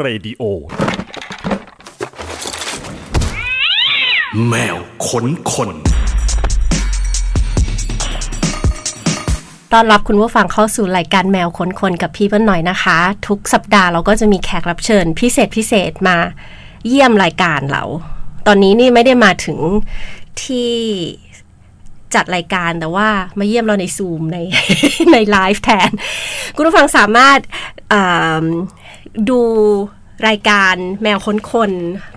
เรดิโอ แมวขนคน ต้อนรับคุณผู้ฟังเข้าสู่รายการแมวค้นคนกับพี่เปิ้ลหน่อยนะคะ ทุกสัปดาห์เราก็จะมีแขกรับเชิญ พิเศษพิเศษมาเยี่ยมรายการเรา ตอนนี้นี่ไม่ได้มาถึงที่จัดรายการแต่ว่ามาเยี่ยมเราในซูมในในไลฟ์แทน คุณผู้ฟังสามารถ ดูรายการแมวค้นคน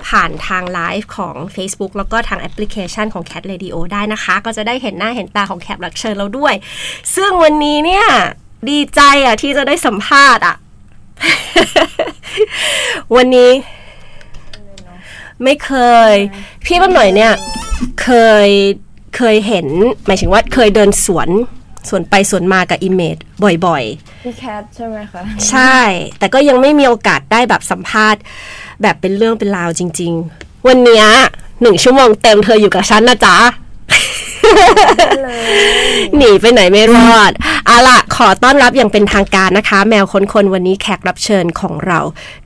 ผ่านทางไลฟ์ของ Facebook แล้วก็ทางแอปพลิเคชันของ Cat Radio ได้นะคะ ก็จะได้เห็นหน้าเห็นตาของแขกรับเชิญเราด้วย ซึ่งวันนี้เนี่ย ดีใจอะ ที่จะได้สัมภาษณ์อะ วันนี้ ไม่เคย พี่บ้านหน่อยเนี่ย เคยเคยเห็น หมายถึงว่าเคยเดินสวน สวนไปสวนมากับอิเมจบ่อยๆพี่แคทใช่ไหมคะ ใช่ แต่ก็ยังไม่มีโอกาสได้แบบสัมภาษณ์ แบบเป็นเรื่องเป็นราวจริง ๆ วันเนี้ยหนึ่งชั่วโมงเต็มเธออยู่กับฉันนะจ๊ะ หนีไปไหนไม่รอดเอาล่ะ ขอต้อนรับอย่างเป็นทางการนะคะ แมวคนคนวันนี้แขกรับเชิญของเรา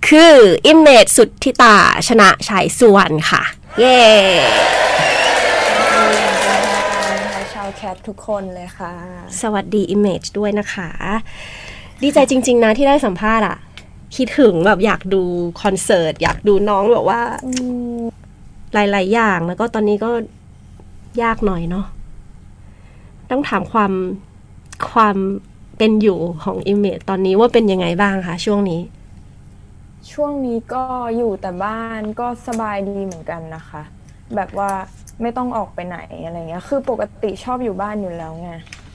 คือImage สุทธิตาชนะชัยสุวรรณค่ะ เย้ชาวแค ทุกคนเลยค่ะ สวัสดี Image ด้วยนะคะ ดีใจจริง ๆ นะที่ได้สัมภาษณ์อะคิดถึงแบบอยากดูคอนเสิร์ต อยากดูน้องแบบว่า หลาย ๆ อย่างแล้วก็ตอนนี้ก็ยากหน่อยเนาะต้องถามความความเป็นอยู่ของ Image ตอนนี้ว่าเป็นยังไงบ้างคะช่วงนี้ ช่วงนี้ก็อยู่แต่บ้านก็สบายดีเหมือนกันนะคะ แบบว่า ไม่ต้องออกไปไหนอะไรเงี้ย คือปกติชอบอยู่บ้านอยู่แล้วไง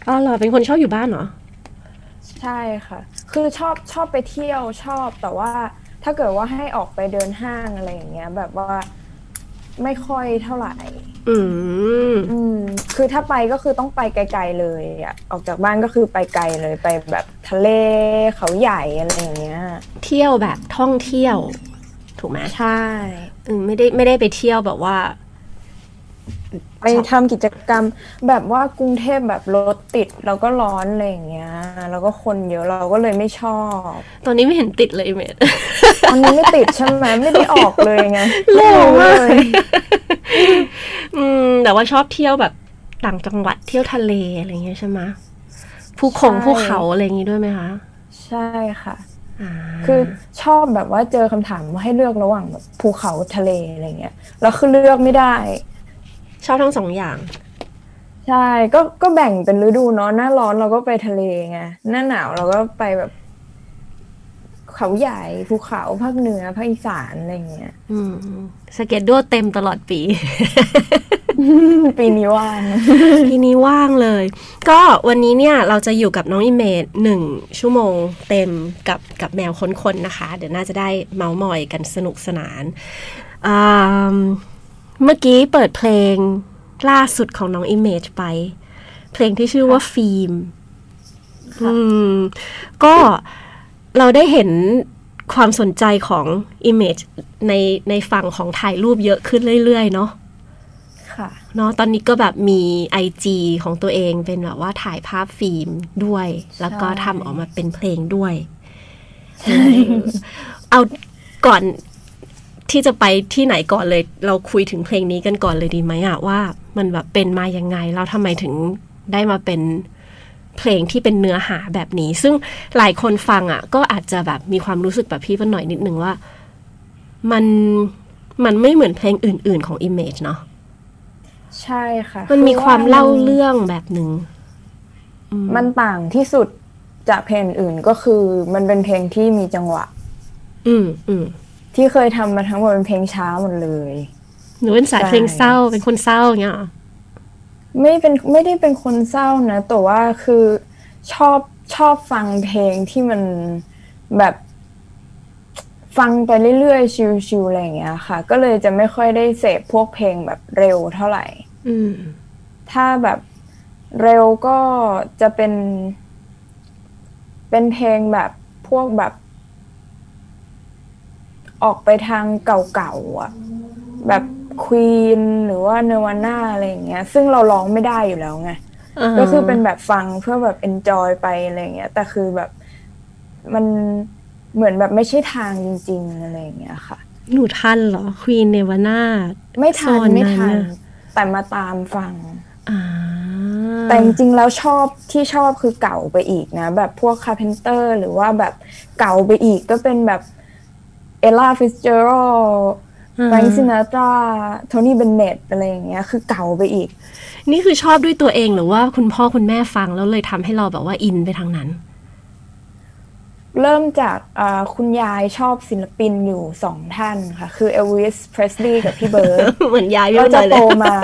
อ๋อเหรอเป็นคนชอบอยู่บ้านเหรอใช่ค่ะ คือชอบชอบไปเที่ยวชอบแต่ว่าถ้าเกิดว่าให้ออกไปเดินห้างอะไรอย่างเงี้ย แบบว่าไม่ค่อยเท่าไหร่ อืมอืมคือถ้าไปก็คือต้องไปไกล ๆเลยอะออกจากบ้านก็คือไปไกลเลยไปแบบทะเลเขาใหญ่อะไรอย่างเงี้ย เที่ยวแบบท่องเที่ยว ถูกไหมใช่ อืมไม่ได้ไม่ได้ไปเที่ยวแบบว่า ไปทำกิจกรรมแบบว่ากรุงเทพแบบรถติดแล้วก็ร้อนอะไรอย่างเงี้ย แล้วก็คนเยอะเราก็เลยไม่ชอบ ตอนนี้ไม่เห็นติดเลยเมดตอนนี้ไม่ติดใช่ไหมไม่ได้ออกเลยไงโล่ไม่งรู้มากเลยอืมแต่ว่าชอบเที่ยวแบบต่างจังหวัดเที่ยวทะเลอะไรอย่างเงี้ยใช่ไหมภูคงภูเขาอะไรอย่างงี้ด้วยไหมคะใช่ค่ะอ่าคือชอบแบบว่าเจอคำถามว่าให้เลือกระหว่างแบบภูเขาทะเลอะไรเงี้ยแล้วคือเลือกไม่ได้ ชอบทั้งสองอย่าง ใช่ก็ก็แบ่งเป็นฤดูเนาะหน้าร้อนเราก็ไปทะเลไงหน้าหนาวเราก็ไปแบบ เขาใหญ่ภูเขาภาคเหนือภาคอีสานอะไรเงี้ยอืม schedule เต็มตลอดปี ปีนี้ว่างทีนี้ว่างเลย ก็วันนี้เนี่ยเราจะอยู่กับน้อง Image หนึ่งชั่วโมงเต็มกับกับแมวค้นๆนะคะ เดี๋ยวน่าจะได้เมาส์มอยกันสนุกสนานอ่า เมื่อกี้เปิดเพลงล่าสุดของน้อง Image ไป เพลงที่ชื่อว่าฟิล์มอืม ก็เราได้เห็นความสนใจของ Image ในในฝั่งของถ่ายรูปเยอะขึ้นเรื่อย ๆ เนาะค่ะเนาะตอนนี้ก็แบบมี IG ของตัวเองเป็นแบบว่าถ่ายภาพฟิล์มด้วย แล้วก็ทำออกมาเป็นเพลงด้วย เออเอาก่อน ที่จะไปที่ไหนก่อนเลย เราคุยถึงเพลงนี้กันก่อนเลยดีไหมอะว่า มันแบบเป็นมายังไงแล้วทำไมถึงได้มาเป็นเพลงที่เป็นเนื้อหาแบบนี้ ซึ่งหลายคนฟังอะก็อาจจะแบบมีความรู้สึกแบบพี่เป็นหน่อยนิดนึงว่า มันมันไม่เหมือนเพลงอื่น ๆ ของ Image เนาะใช่ค่ะ มันมีอความเล่าเรื่องแบบหนึ่งมันต่างที่สุดจากเพลงอื่นก็คือ มันเป็นเพลงที่มีจังหวะ อืมอืม ที่เคยทำมาทั้งหมดเป็นเพลงช้าหมดเลยหนูเป็นสายใช่เพลงเศร้าเป็นคนเศร้าอย่างเงี้ยเหรอไม่เป็นไม่ได้เป็นคนเศร้านะ แต่ว่าคือชอบชอบฟังเพลงที่มันแบบฟังไปเรื่อยๆ ชิวๆอะไรอย่างเงี้ยค่ะ ก็เลยจะไม่ค่อยได้เสพพวกเพลงแบบเร็วเท่าไหร่อืมถ้าแบบเร็วก็จะเป็น เป็นเพลงแบบพวกแบบ ออกไปทางเก่าๆอะ แบบ Queen หรือว่า Nirvana อะไรอย่างเงี้ย ซึ่งเราร้องไม่ได้อยู่แล้วไงก็คือเป็นแบบฟังเพื่อแบบ enjoy ไปอะไรอย่างเงี้ย แต่คือแบบมันเหมือนแบบไม่ใช่ทางจริงๆอะไรอย่างเงี้ยค่ะ หนูทันเหรอ Queen Nirvana ไม่ทันโซนนั้นไม่ทันน่ะแต่มาตามฟังอ่าแต่จริงๆแล้วชอบที่ชอบคือเก่าไปอีกนะ แบบพวก Carpenters หรือว่าแบบเก่าไปอีกก็เป็นแบบเอล a าฟิสเจอรัลอ่าแฟรงซินาตราโทนี่เบนเน็ตอะไรอย่างเงี้ย คือเก่าไปอีก นี่คือชอบด้วยตัวเองหรือว่าคุณพ่อคุณแม่ฟังแล้วเลยทำให้เราแบบว่าอินไปทางนั้น เริ่มจากอ่าคุณยายชอบศิลปินอยู่สองท่านค่ะ คือ Elvis Presley กับพี่เบิร์ดเหมือนยายก็พี่จะเลยโตมา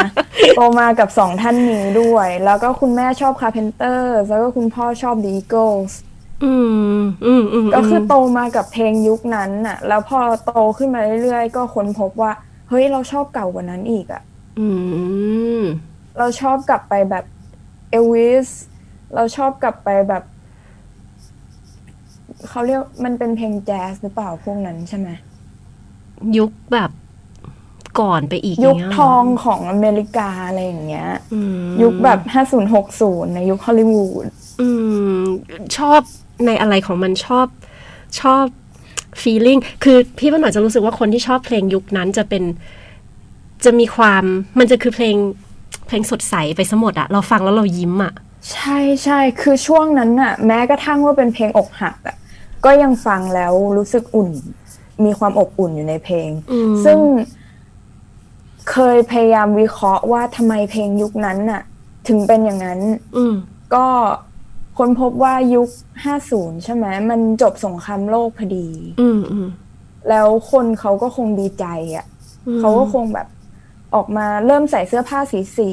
โตมากับสองท่านนี้ด้วย แล้วก็คุณแม่ชอบ Carpenters แล้วก็คุณพ่อชอบ The Eagles อืมอืมอืมก็คือโตมากับเพลงยุคนั้นน่ะ แล้วพอโตขึ้นมาเรื่อยๆ ก็ค้นพบว่า เฮ้ยเราชอบเก่ากว่านั้นอีกอะอืมเราชอบกลับไปแบบเอลวิสเราชอบกลับไปแบบเขาเรียกมันเป็นเพลงแจ๊สหรือเปล่าพวกนั้นใช่ไหมยุคแบบก่อนไปอีกยุคางเงี้ยทองของอเมริกาอะไรอย่างเงี้ยอืมยุคแบบ5060ในยุคฮอลลีวูดอืมชอบ ในอะไรของมันชอบชอบ feeling คือพี่มันหน่อยจะรู้สึกว่าคนที่ชอบเพลงยุคนั้นจะเป็นจะมีความมันจะคือเพลงเพลงสดใสไปสมดอะเราฟังแล้วเรายิ้มอะใช่ใช่คือช่วงนั้นน่ะแม้กระทั่งว่าเป็นเพลงอกหักอะก็ยังฟังแล้วรู้สึกอุ่น มีความอบอุ่นอยู่ในเพลงอืมซึ่งเคยพยายามวิเคราะห์ว่าทำไมเพลงยุคนั้นน่ะ ถึงเป็นอย่างนั้นอืมก็ ค้นพบว่ายุค 50 ใช่ไหมมันจบสงครามโลกพอดี อืมอืมแล้วคนเขาก็คงดีใจอะอืมเขาก็คงแบบออกมาเริ่มใส่เสื้อผ้าสีสี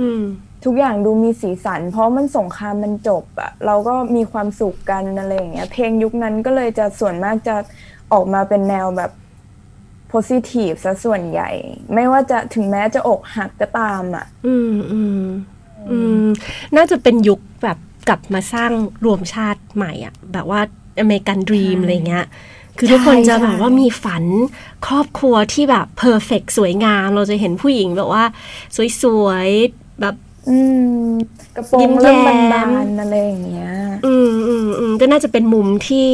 อืมทุกอย่างดูมีสีสัน เพราะมันสงครามมันจบอะเราก็มีความสุขกันอะไรอย่างเงี้ย เพลงยุคนั้นก็เลยจะส่วนมากจะออกมาเป็นแนวแบบ positive ซะส่วนใหญ่ ไม่ว่าจะถึงแม้จะอกหักก็ตามอะอืมอืมอืมน่าจะเป็นยุคแบบ กลับมาสร้างรวมชาติใหม่อะแบบว่า American dream ใช่อะไรเงี้ยคือทุกคนจะใช่แบบว่ามีฝันครอบครัวที่แบบ perfect สวยงาม เราจะเห็นผู้หญิงแบบว่า สวยๆ แบบอืมกระโปรยิ้งมเริ่มแย้บามนๆอะไรอย่างเงี้ย อืมอืมอืมก็น่าจะเป็นมุมที่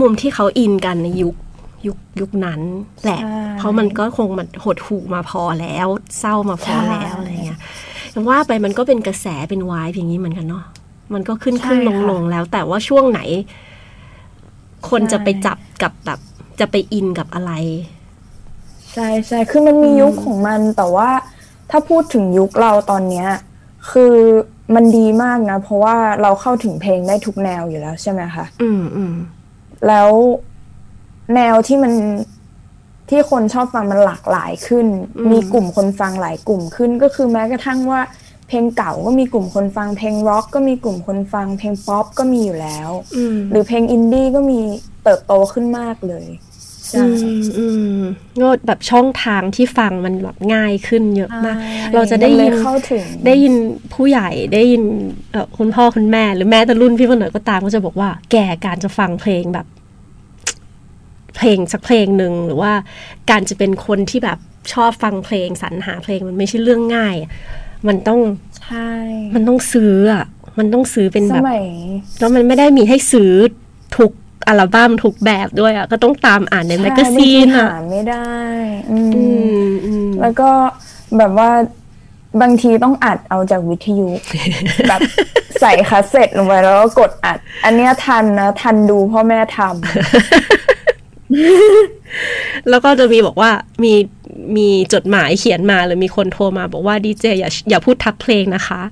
มุมที่เขาอินกันในยุคยุคยุคนั้นแหละใช่เพราะมันก็คงมันหดหูมาพอแล้ว เศร้ามาพอแล้วใช่อะไรเงี้ยแต่ว่าไปมันก็เป็นกระแสเป็นวายอย่างนี้เหมือนกันเนาะ มันก็ขึ้นใช่ขึ้นลงค่ะลงแล้ว แต่ว่าช่วงไหน คนใช่จะไปจับกับแบบ จะไปอินกับอะไร ใช่ใช่คือมันมียุคของมันแต่ว่า ถ้าพูดถึงยุคเราตอนเนี้ย คือมันดีมากนะ เพราะว่าเราเข้าถึงเพลงได้ทุกแนวอยู่แล้วใช่ไหมคะอืมอืมแล้วแนวที่มันที่คนชอบฟังมันหลากหลายขึ้น มีกลุ่มคนฟังหลายกลุ่มขึ้นก็คือแม้กระทั่งว่า เพลงเก่าก็มีกลุ่มคนฟัง เพลงร็อกก็มีกลุ่มคนฟัง เพลงป๊อปก็มีอยู่แล้วอืมหรือเพลงอินดี้ก็มีเติบโตขึ้นมากเลยใช่อืมอืมก็แบบช่องทางที่ฟังมันแบบง่ายขึ้นเยอะมาก เราจะได้มันเลยินเข้าถึง ได้ยินผู้ใหญ่ได้ยินเอ่อคุณพ่อคุณแม่ หรือแม้แต่รุ่นพี่คนไหนก็ตามก็จะบอกว่า แก่การจะฟังเพลงแบบ เพลงสักเพลงหนึ่งหรือว่าการจะเป็นคนที่แบบชอบฟังเพลงสรรหาเพลงมันไม่ใช่เรื่องง่ายอะ มันต้องใช่มันต้องซื้ออะมันต้องซื้อเป็นสแบบมัยแล้วมันไม่ได้มีให้ซื้อทุกอัลบั้มทุกแบบด้วยอะก็ต้องตามอ่านในแมกกาซีนใช่บางทีอะหาไม่ได้อืมอืมอืมแล้วก็แบบว่าบางทีต้องอัดเอาจากวิทยุแบบใส่คาสเซ็ตลงไปแล้วก็กดอัด อันเนี้ยทันนะทันดูพ่อแม่ท แล้วก็จะมีบอกว่ามีมีจดหมายเขียนมาหรือมีคนโทรมาบอกว่าดีเจอย่าอย่าพูดทักเพลงนะคะ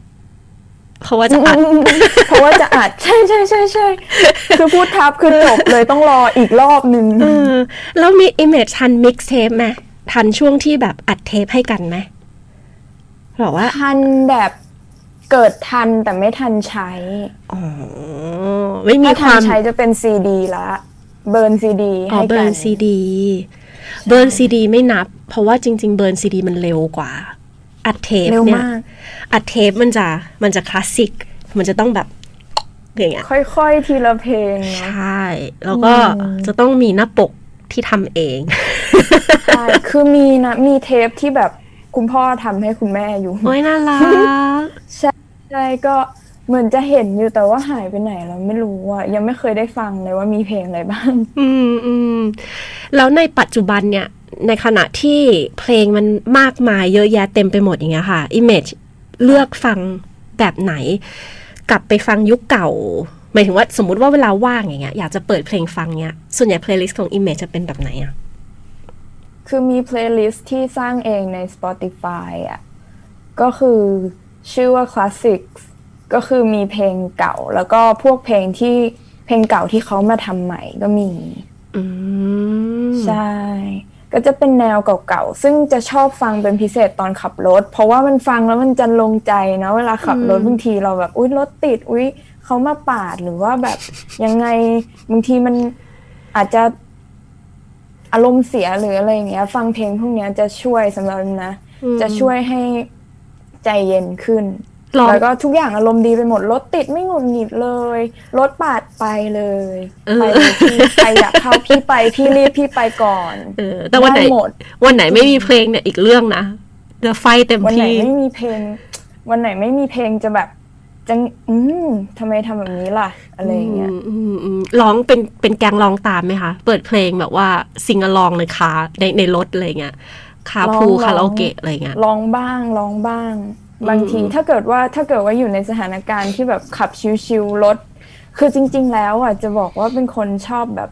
เพราะว่าจะอัดำเพราะว่าจะอัดใช่ใช่ใช่ใช่คือพูดทับคือจบเลยต้องรออีกรอบนึงเออแล้วมีอิมเมจทันมิกซ์เทปไหมทันช่วงที่แบบอัดเทปให้กันไหมบอกว่าทันแบบเกิดทันแต่ไม่ทันใช้อ๋อไม่มีถ้าคทันวามใช้จะเป็นซีดีละ เบิร์นซีดีอ๋อให้เบิกัร์นนซีดี เบิร์นซีดีไม่นับ เพราะว่าจริง ๆ เบิร์นซีดีมันเร็วกว่า อัดเทปเร็วเนี่ยมากอัดเทปมันจะมันจะคลาสสิก มันจะต้องแบบอย่างเงี้ยค่อยๆ ทีละเพลง ใชเนาะ่แล้วก็จะต้องมีหน้าปกที่ทำเองใช่คือมีนะมีเทปที่แบบคุณพ่อทำให้คุณแม่อยู่โอ้ยน่ารักใช่ใช่ก็ เหมือนจะเห็นอยู่แต่ว่าหายไปไหนแล้วไม่รู้อะยังไม่เคยได้ฟังเลยว่ามีเพลงอะไรบ้าง อืมอืมแล้วในปัจจุบันเนี่ย ในขณะที่เพลงมันมากมายเยอะแยะเต็มไปหมดอย่างเงี้ยค่ะ Image เลือกฟังแบบไหน กลับไปฟังยุคเก่าหมายถึงว่าสมมุติว่าเวลาว่างอย่างเงี้ยอยากจะเปิดเพลงฟังเนี้ยส่วนใหญ่ playlist ของ Image จะเป็นแบบไหนอะคือมี playlist ที่สร้างเองใน Spotify อะก็คือชื่อว่า Classics ก็คือมีเพลงเก่า แล้วก็พวกเพลงที่เพลงเก่าที่เขามาทำใหม่ก็มีอืมใช่ ก็จะเป็นแนวเก่าๆ ซึ่งจะชอบฟังเป็นพิเศษตอนขับรถ เพราะว่ามันฟังแล้วมันจะลงใจนะเวลาขับรถบางทีเราแบบอุ๊ยรถติดอุ๊ยเขามาปาดหรือว่าแบบยังไงบางทีมันอาจจะอารมณ์เสียหรืออะไรอย่างเงี้ย ฟังเพลงพวกเนี้ยจะช่วยสำหรับนะอืมจะช่วยให้ใจเย็นขึ้นลอง แล้วก็ทุกอย่างอารมณ์ดีไปหมดรถติดไม่หงุดหงิดเลยรถปาดไปเลยเออไปเลยพี่ใครอยากเข้าพี่ไปพี่รีบพี่ไปก่อนเออแต่วันไหนได้หมดวันไหนไม่มีเพลงเนี่ยอีกเรื่องนะเดี๋ยวไฟเต็มวันไหนที่ไม่มีเพลง วันไหนไม่มีเพลงจะแบบจะอืมทำไมทำแบบนี้ล่ะ อะไรอย่างเงี้ยอืมอืมอืมร้องเป็นเป็นแกงร้องตามไหมคะ เปิดเพลงแบบว่าซิงอลองในคาในในรถอะไรเงี้ยคาพูร้องคาราโอเกะอะไรเงี้ยร้องบ้างร้องบ้าง บางทีถ้าเกิดว่าถ้าเกิดว่าอยู่ในสถานการณ์ที่แบบขับชิวๆรถ คือจริง ๆ แล้วอะจะบอกว่าเป็นคนชอบแบบ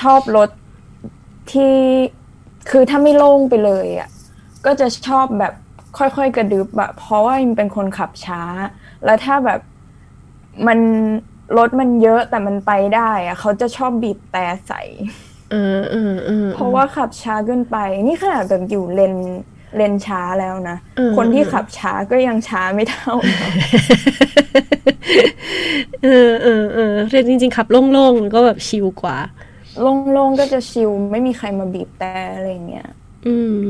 ชอบรถที่คือถ้าไม่โล่งไปเลยอะก็จะชอบแบบค่อยๆกระดึบอะเพราะว่ามันเป็นคนขับช้า แล้วถ้าแบบมันรถมันเยอะแต่มันไปได้อะเขาจะชอบบีบแต่ใส่เออเออเออเพราะว่าขับช้าเกินไป นี่ขนาดแบบอยู่เลน เลนช้าแล้วนะเออคนที่ขับช้าก็ยังช้าไม่เท่า เออเออเออเรียนจริง ๆ ขับโล่งๆมันก็แบบชิลกว่า โล่งๆก็จะชิลไม่มีใครมาบีบแต่อะไรเงี้ย อืม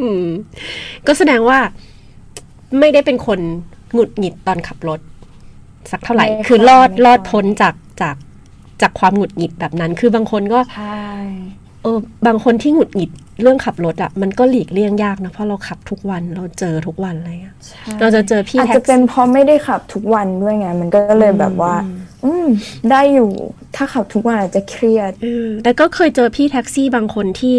อืม ก็แสดงว่าไม่ได้เป็นคนหงุดหงิดตอนขับรถ สักเท่าไหร่ไม่ค่ะคือรอดไม่ค่ะรอดพ้นจากจากจากความหงุดหงิดแบบนั้น คือบางคนก็ใช่ เออบางคนที่หงุดหงิดเรื่องขับรถอะมันก็หลีกเลี่ยงยากนะ เพราะเราขับทุกวันเราเจอทุกวันอะไรเงี้ยใช่เราจะเจอพี่อาจแท็จะกเป็นซี่เพราะไม่ได้ขับทุกวันด้วยไงมันก็เลยแบบว่า อืมได้อยู่ถ้าขับทุกวันอาจจะเครียดเออแต่ก็เคยเจอพี่แท็กซี่บางคนที่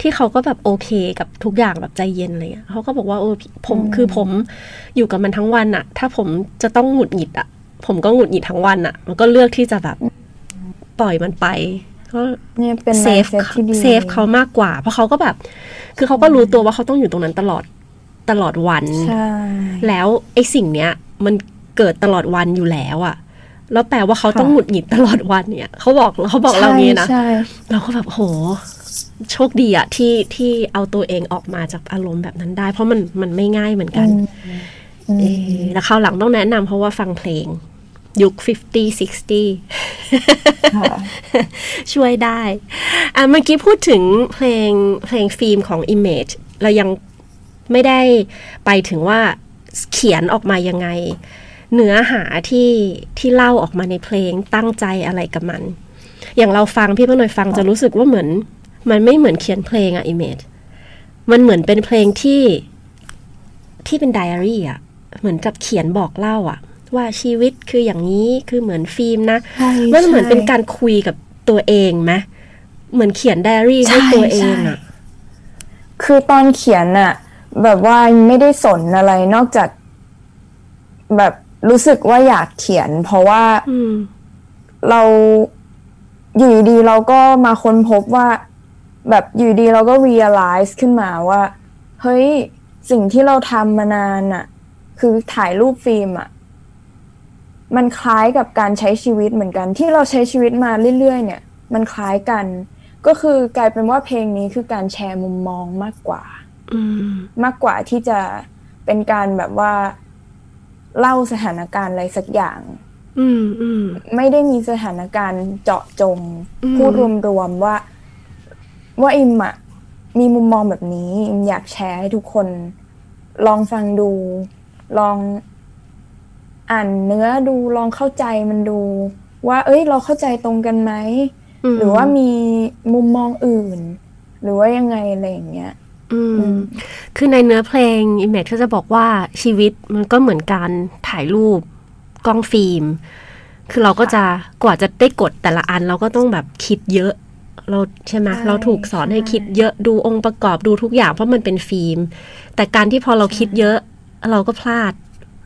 ที่เขาก็แบบโอเคกับทุกอย่างแบบใจเย็นอะไรเงี้ยเขาก็บอกว่าโอ้พี่ผมคือผมอยู่กับมันทั้งวันอะถ้าผมจะต้องหงุดหงิดอะผมก็หงุดหงิดทั้งวันอะมันก็เลือกที่จะแบบปล่อยมันไป ก็เนี่ยเป็นเซฟ mindset ที่ดีเซฟเขามากกว่า เพราะเขาก็แบบ คือเขาก็รู้ตัวว่าเขาต้องอยู่ตรงนั้นตลอดตลอดวันใช่แล้วไอ้สิ่งเนี้ย มันเกิดตลอดวันอยู่แล้วอะแล้วแปลว่าเขาต้องหงุดหงิดตลอดวันเนี่ยเขาบอกเขาบอกเรานี้นะใช่เราก็แบบโหโชคดีอะที่ที่เอาตัวเองออกมาจากอารมณ์แบบนั้นได้ เพราะมันมันไม่ง่ายเหมือนกันอืมเออแล้วคราวหลังต้องแนะนำเพราะว่าฟังเพลง ยุค 50 60ค่ะช่วยได้อะเมื่อกี้พูดถึงเพลงเพลงฟิล์มของ Image เรายังไม่ได้ไปถึงว่าเขียนออกมายังไง เนื้อหาที่ที่เล่าออกมาในเพลงตั้งใจอะไรกับมัน อย่างเราฟังพี่เพื่อนหน่อยฟังจะรู้สึกว่าเหมือน มันไม่เหมือนเขียนเพลงอะ Image มันเหมือนเป็นเพลงที่ที่เป็นไดอารี่อะเหมือนกับเขียนบอกเล่าอะ ว่าชีวิตคืออย่างนี้คือเหมือนฟิล์มนะใช่มันเหมือนใช่เป็นการคุยกับตัวเองไหมเหมือนเขียนไดอารี่ให้ใช่ตัวเองใช่อะคือตอนเขียนน่ะแบบว่าไม่ได้สนอะไรนอกจาก แบบรู้สึกว่าอยากเขียน เพราะว่าอืมเราอยู่ดีๆเราก็มาค้นพบว่า แบบอยู่ดีเราก็ realize ขึ้นมาว่า เฮ้ย สิ่งที่เราทำมานานอะคือถ่ายรูปฟิล์มอะ มันคล้ายกับการใช้ชีวิตเหมือนกัน ที่เราใช้ชีวิตมาเรื่อยๆ เนี่ย มันคล้ายกัน ก็คือกลายเป็นว่าเพลงนี้คือการแชร์มุมมองมากกว่าอืมมากกว่าที่จะเป็นการแบบว่าเล่าสถานการณ์อะไรสักอย่าง อืมอืมไม่ได้มีสถานการณ์เจาะจงอืมพูดรวมๆว่า ว่าอิมอะมีมุมมองแบบนี้ อิมอยากแชร์ให้ทุกคน ลองฟังดู ลอง อ่านเนื้อดูลองเข้าใจมันดู ว่า เอ้ย เราเข้าใจตรงกันไหมมหรือว่ามีมุมมองอื่น หรือว่ายังไงอะไรอย่างเงี้ยอืมอืมคือในเนื้อเพลง Image ก็จะบอกว่าชีวิตมันก็เหมือนการถ่ายรูปกล้องฟิล์ม คือเราก็จะกว่าจะได้กดแต่ละอันเราก็ต้องแบบคิดเยอะ เราใช่ไหมใช่เราถูกสอนให้ใช่คิดเยอะดูองค์ประกอบดูทุกอย่างเพราะมันเป็นฟิล์ม แต่การที่พอเราคิดเยอะ เราก็พลาด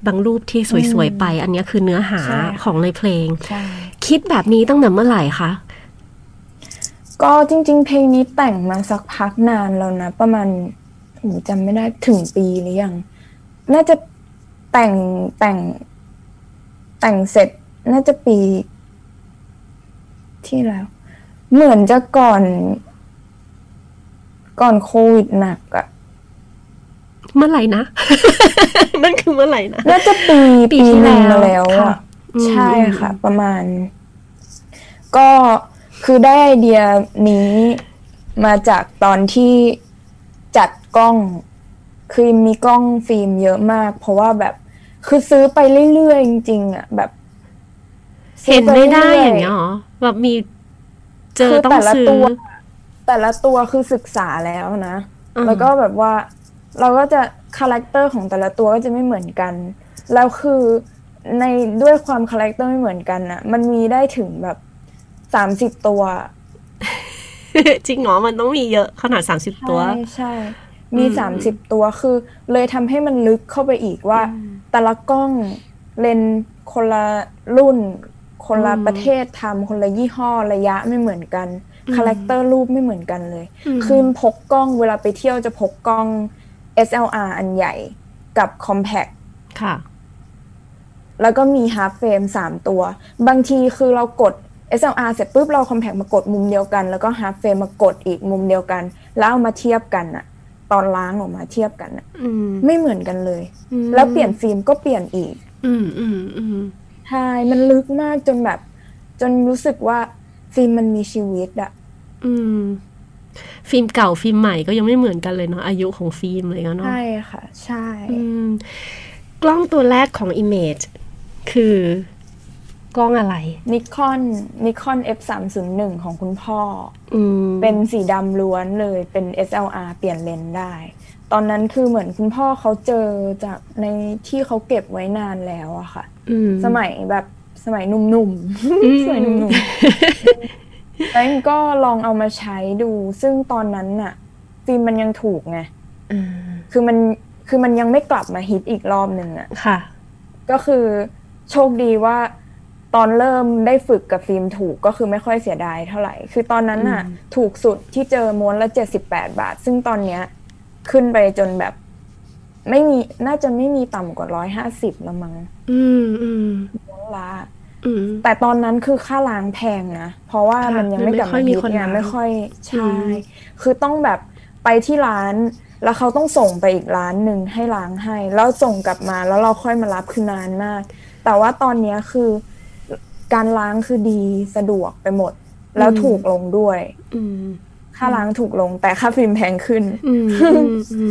บางรูปที่สวยๆไป อันเนี้ยคือเนื้อหาใช่ของในเพลงใช่คิดแบบนี้ตั้งแต่เมื่อไหร่คะก็จริง ๆ เพลงนี้แต่งมาสักพักนานแล้วนะ ประมาณโอ้จำไม่ได้ถึงปีหรือยัง น่าจะแต่งแต่ง แต่งเสร็จน่าจะปี ที่แล้ว เหมือนจะก่อน ก่อนโควิดหนักอะ เมื่อไหร่นะ นั่นคือเมื่อไหร่นะน่าจะปีปีปีที่หนึ่งแล้วมาแล้วค่ะอะอืมใช่ค่ะ ประมาณ ก็คือได้ไอเดียนี้มาจากตอนที่จัดกล้อง คือมีกล้องฟิล์มเยอะมาก เพราะว่าแบบคือซื้อไปเรื่อยๆจริงๆอะแบบซื้เห็นปไม่ได้รื่ๆอย่างเงี้ยหรอแบบมีเจอคือต้องแต่ละซื้อตัว แต่ละตัวคือศึกษาแล้วนะอืมแล้วก็แบบว่า เราก็จะ character ของแต่ละตัวก็จะไม่เหมือนกันแล้วคือในด้วยความ character ไม่เหมือนกันน่ะมันมีได้ถึงแบบสามสิบตัวจริงเหรอมันต้องมีเยอะขนาด30ตัว ใช่ใช่ มีอืมสามสิบตัวคือ เลยทำให้มันลึกเข้าไปอีกว่า แต่ละกล้องเลนส์คนละรุ่น คนละอืมประเทศทำคนละยี่ห้อระยะไม่เหมือนกัน character รูปไม่เหมือนกันเลยอืมคือพกกล้องเวลาไปเที่ยวจะพกกล้อง SLR อันใหญ่กับ Compact ค่ะ แล้วก็มี half frame สามตัว บางทีคือเรากด SLR เสร็จปุ๊บเรา Compact มากดมุมเดียวกัน แล้วก็ half frame มากดอีกมุมเดียวกัน แล้วเอามาเทียบกันอะตอนล้างออกมาเทียบกันอะอืมไม่เหมือนกันเลยอืมแล้วเปลี่ยนฟิล์มก็เปลี่ยนอีก อืมอืมอืมใช่มันลึกมากจนแบบ จนรู้สึกว่าฟิล์มมันมีชีวิตอะอืม ฟิล์มเก่าฟิล์มใหม่ก็ยังไม่เหมือนกันเลยเนาะอายุของฟิล์มเลยเนาะใช่ค่ะ ใช่อืมกล้องตัวแรกของ Image คือกล้องอะไรนิคอนนิคอน F 3 0 1ของคุณพ่ออืมเป็นสีดำล้วนเลยเป็น SLR เปลี่ยนเลนส์ได้ ตอนนั้นคือเหมือนคุณพ่อเขาเจอจากในที่เขาเก็บไว้นานแล้วอะค่ะอืมสมัยแบบสมัยหนุ่มอืมๆสมัยหนุ่มๆ แล้วก็ลองเอามาใช้ดู ซึ่งตอนนั้นน่ะ ฟิล์มมันยังถูกไงอืมคือมันคือมันยังไม่กลับมาฮิตอีกรอบหนึ่งอะค่ะ ก็คือโชคดีว่าตอนเริ่มได้ฝึกกับฟิล์มถูกก็คือไม่ค่อยเสียดายเท่าไหร่ คือตอนนั้นน่ะอืมถูกสุดที่เจอม้วนละเจ็ดสิบแปดบาท ซึ่งตอนเนี้ย ขึ้นไปจนแบบ ไม่มีน่าจะไม่มีต่ำกว่าร้อยห้าสิบละมั้งอืมอืมม้วนละอืม แต่ตอนนั้นคือค่าล้างแพงนะ เพราะว่าค่ะมันยังไม่กลับมันไม่ค่อยมีมาฮิตคนไงล้างไม่ค่อยอืใช่มคือต้องแบบไปที่ร้าน แล้วเขาต้องส่งไปอีกร้านหนึ่งให้ล้างให้ แล้วส่งกลับมาแล้วเราค่อยมารับคือนานมาก แต่ว่าตอนเนี้ยคือการล้างคือดีสะดวกไปหมด แล้วถูกลงด้วยอืมค่าล้างถูกลง แต่ค่าฟิล์มแพงขึ้นอืมอืมอืม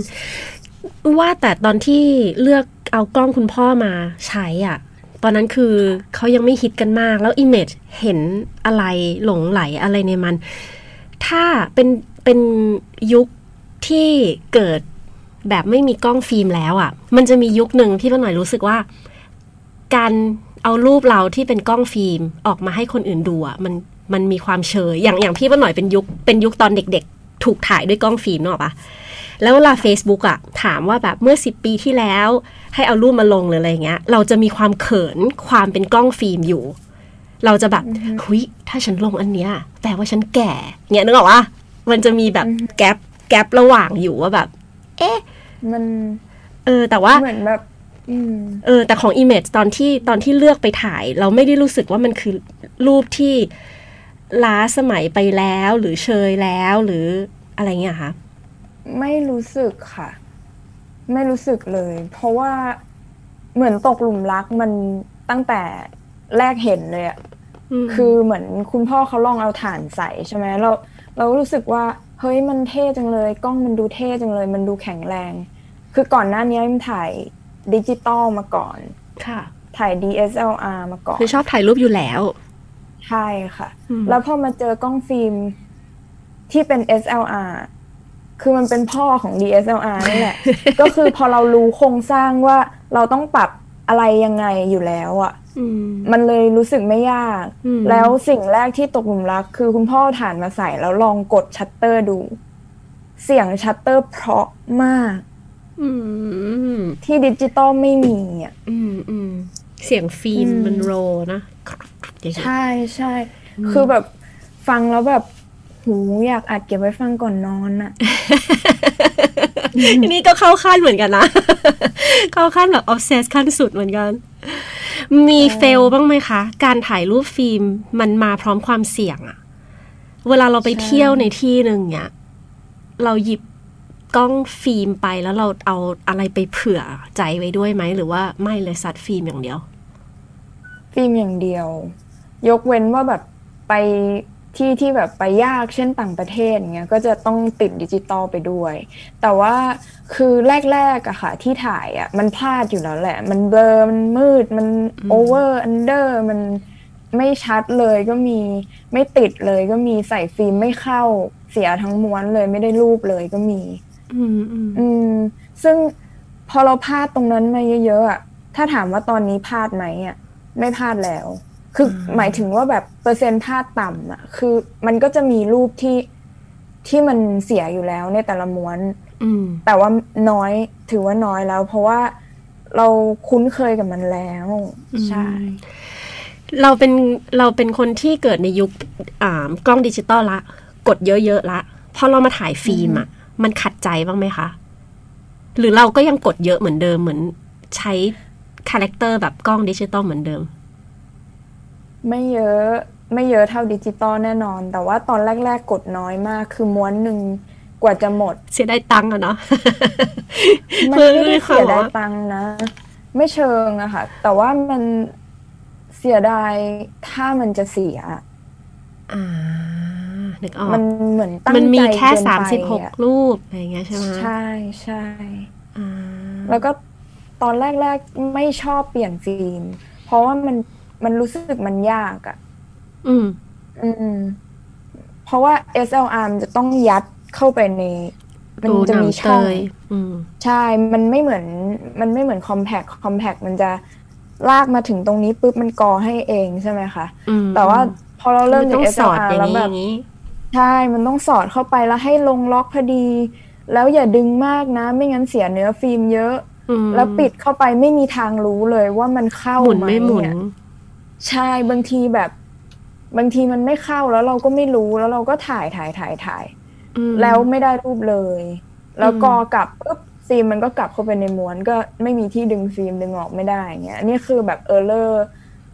ว่าแต่ตอนที่เลือกเอากล้องคุณพ่อมาใช้อะ ตอนนั้นคือเขายังไม่ฮิตกันมาก แล้ว Image เห็นอะไรหลงไหลอะไรในมัน ถ้าเป็นเป็นยุคที่เกิดแบบไม่มีกล้องฟิล์มแล้วอะ มันจะมียุคหนึ่งพี่ป้าหน่อยรู้สึกว่า การเอารูปเราที่เป็นกล้องฟิล์มออกมาให้คนอื่นดูอะมันมันมีความเชยอย่างอย่างพี่ป้าหน่อยเป็นยุคเป็นยุคตอนเด็ก ๆ ถูกถ่ายด้วยกล้องฟิล์มเนอะปะ แล้วเวลา Facebook อะถามว่าแบบเมื่อสิบปีที่แล้ว ให้เอารูปมาลงหรืออะไรเงี้ย เราจะมีความเขินความเป็นกล้องฟิล์มอยู่ เราจะแบบหุยถ้าฉันลงอันเนี้ยแปลว่าฉันแก่เงี้ยนึกออกว่ามันจะมีแบบแกลบแกลบระหว่างอยู่ว่าแบบ เอ๊ะ มัน เออ แต่ว่าเหมือนแบบอืมเออ แต่ของ Image ตอนที่ตอนที่เลือกไปถ่าย เราไม่ได้รู้สึกว่ามันคือรูปที่ล้าสมัยไปแล้วหรือเชยแล้วหรืออะไรเงี้ยค่ะ ไม่รู้สึกค่ะ ไม่รู้สึกเลย เพราะว่าเหมือนตกหลุมรักมันตั้งแต่แรกเห็นเลยอะมคือเหมือนคุณพ่อเขาลองเอาถ่านใส่ใช่ไหมเราเรารู้สึกว่า เฮ้ยมันเท่จังเลย กล้องมันดูเท่จังเลย มันดูแข็งแรง คือก่อนหน้านี้มันถ่ายดิจิตอลมาก่อน ค่ะ ถ่าย DSLR มาก่อน คือชอบถ่ายรูปอยู่แล้ว ใช่ค่ะอืมแล้วพอมาเจอกล้องฟิล์มที่เป็น SLR คือมันเป็นพ่อของ DSLR นี่แหละ ก็คือพอเรารู้โครงสร้างว่าเราต้องปรับอะไรยังไงอยู่แล้วอะอืมมันเลยรู้สึกไม่ยากอืมแล้วสิ่งแรกที่ตกหลุมรัก คือคุณพ่อเอาถ่านมาใส่แล้วลองกดชัตเตอร์ดู เสียงชัตเตอร์เพราะมากอืมที่ดิจิตอลไม่มีอะอืมอืมเสียงฟิล์มอืมมันโรนะอย่างเงี้ยใช่ใช่ คือแบบฟังแล้วแบบ หูอยากอัดเก็บไว้ฟังก่อนนอนอะนี่ก็เข้าขั้นเหมือนกันนะ เข้าขั้นแบบ obsess ขั้นสุดเหมือนกัน มี fail บ้างไหมคะ การถ่ายรูปฟิล์มมันมาพร้อมความเสี่ยงอะเวลาเราไปใช่เที่ยวในที่หนึ่งเนี่ยเราหยิบกล้องฟิล์มไปแล้วเราเอาอะไรไปเผื่อใจไว้ด้วยไหม หรือว่าไม่เลยซัดฟิล์มอย่างเดียว ฟิล์มอย่างเดียว ยกเว้นว่าแบบไป ที่ที่แบบไปยากเช่นต่างประเทศอย่างเงี้ยก็จะต้องติดดิจิตอลไปด้วย แต่ว่าคือแรกๆอะค่ะ ที่ถ่ายอะมันพลาดอยู่แล้วแหละ มันเบลอมันมืดมัน over under มันไม่ชัดเลยก็มีไม่ติดเลยก็มีใส่ฟิล์มไม่เข้าเสียทั้งม้วนเลยไม่ได้รูปเลยก็มี อืมอืมอืมซึ่งพอเราพลาดตรงนั้นมาเยอะๆอะถ้าถามว่าตอนนี้พลาดไหมอะไม่พลาดแล้ว คืออหมายถึงว่าแบบเปอร์เซ็นต์พลาดต่ำอะ คือมันก็จะมีรูปที่ที่มันเสียอยู่แล้วในแต่ละม้วนอืมแต่ว่าน้อยถือว่าน้อยแล้ว เพราะว่าเราคุ้นเคยกับมันแล้วใช่เราเป็นเราเป็นคนที่เกิดในยุคอ่ากล้องดิจิตอลละ กดเยอะๆละพอเรามาถ่ายฟิล์มอะมันขัดใจบ้างไหมคะ หรือเราก็ยังกดเยอะเหมือนเดิมเหมือนใช้ character แบบกล้องดิจิตอลเหมือนเดิม ไม่เยอะไม่เยอะเท่าดิจิตอลแน่นอน แต่ว่าตอนแรก ๆ กดน้อยมาก คือม้วนหนึ่งกว่าจะหมด เสียดายตังค์อะเนาะมันไม่ได้เสียดายตังค์นะ ไม่เชิงอะค่ะ แต่ว่ามันเสียดายถ้ามันจะเสียอ่านึกออกมันเหมือนตั้งใจมันมีแค่เกินไปสามสิบหกอะรูปอะไรอย่างเงี้ยใช่ไหมใช่ใช่อ่าแล้วก็ตอนแรก ๆ ไม่ชอบเปลี่ยนฟิล์มเพราะว่ามัน มันรู้สึกมันยากอะอืม อืม เพราะว่า SLR มันจะต้องยัดเข้าไปใน มันดูจะหนังมีเตช่องยอืมใช่ มันไม่เหมือน มันไม่เหมือนคอมแพคคอมแพคมันจะลากมาถึงตรงนี้ปุ๊บมันกอให้เองใช่ไหมคะอืมแต่ว่าพอเราเริ่มนจากต้องสอด SLR อย่างแล้วนี้แบอบย่างนี้ใช่ มันต้องสอดเข้าไปแล้วให้ลงล็อกพอดี แล้วอย่าดึงมากนะ ไม่งั้นเสียเนื้อฟิล์มเยอะอืมแล้วปิดเข้าไปไม่มีทางรู้เลยว่ามันเข้าหมุนไหมไม่หมุนอะ ใช่บางทีแบบ บางทีมันไม่เข้าแล้วเราก็ไม่รู้แล้วเราก็ถ่ายถ่ายถ่ายถ่ายอืมแล้วไม่ได้รูปเลย แล้วอืมกอกลับปุ๊บฟิล์มมันก็กลับเข้าไปในม้วนก็ไม่มีที่ดึงฟิล์มดึงออกไม่ได้เงี้ยอันนี่คือแบบ error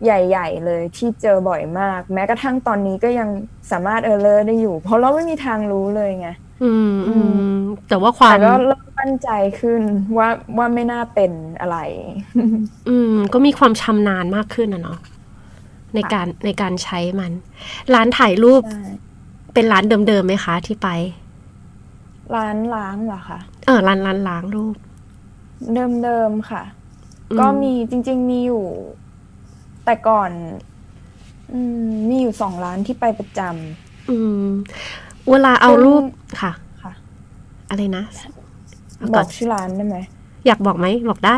ใหญ่ ๆ เลยที่เจอบ่อยมาก แม้กระทั่งตอนนี้ก็ยังสามารถ error ได้อยู่ เพราะเราไม่มีทางรู้เลยไงอืมอืมแต่ว่าความแต่ก็เริ่มมั่นใจขึ้นว่าว่าไม่น่าเป็นอะไร อืม ก็มีความชำนาญมากขึ้นนะเนาะ ในการในการใช้มัน ร้านถ่ายรูปใช่เป็นร้านเดิมๆไหมคะ ที่ไป ร้านล้างเหรอคะเออร้านร้านล้างรูป เดิมๆค่ะอืมก็มีจริง ๆ มีอยู่ แต่ก่อนอืมมีอยู่สองร้านที่ไปประจอืมเวลาเอารูปค่ะำค่ะ อะไรนะเอาบก่ออนกชื่อร้านได้ไหมอยากบอกไหมบอกได้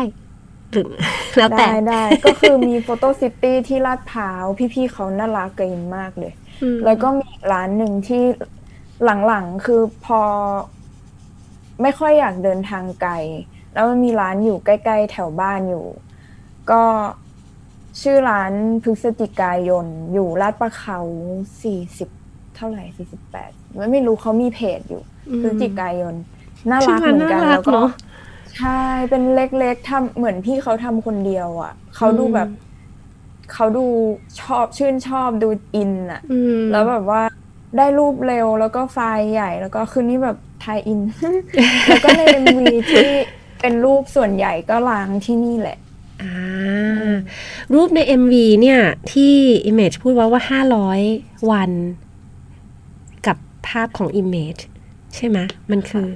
หรือแล้วแต่ได้ได้ก็คือมีโฟโต้ซิตี้ที่ลาดพร้าว พี่ๆเขาน่ารักกันมากเลยอืมแล้วก็มีอีกร้านหนึ่งที่หลังๆคือพอ ไม่ค่อยอยากเดินทางไกล แล้วมันมีร้านอยู่ใกล้ ๆ แถวบ้านอยู่ ก็ชื่อร้านพฤศจิกายน อยู่ลาดประเขาสี่สิบเท่าไหร่สี่สิบแปดไม่ไม่รู้เขามีเพจอยู่พฤศจิกายนน่าชื่รัอกร้าเหมือนกันน่ารัแล้กวก็เนาะ ใช่เป็นเล็กๆทำเหมือนพี่เขาทำคนเดียวอะ่ะเขาดูอืมแบบเขาดูชอบชื่นชอบดูอินอะ่ะอืมแล้วแบบว่าได้รูปเร็วแล้วก็ไฟล์ใหญ่ แล้วก็คืนนี้แบบไทยอิน แล้วก็ใน MV ที่เป็นรูปส่วนใหญ่ก็ล้างที่นี่แหละอ่ารูปใน MV เนี่ย ที่ Image พูดว่าว่า 500 วัน กับภาพของ Image ใช่ไหมมันคือ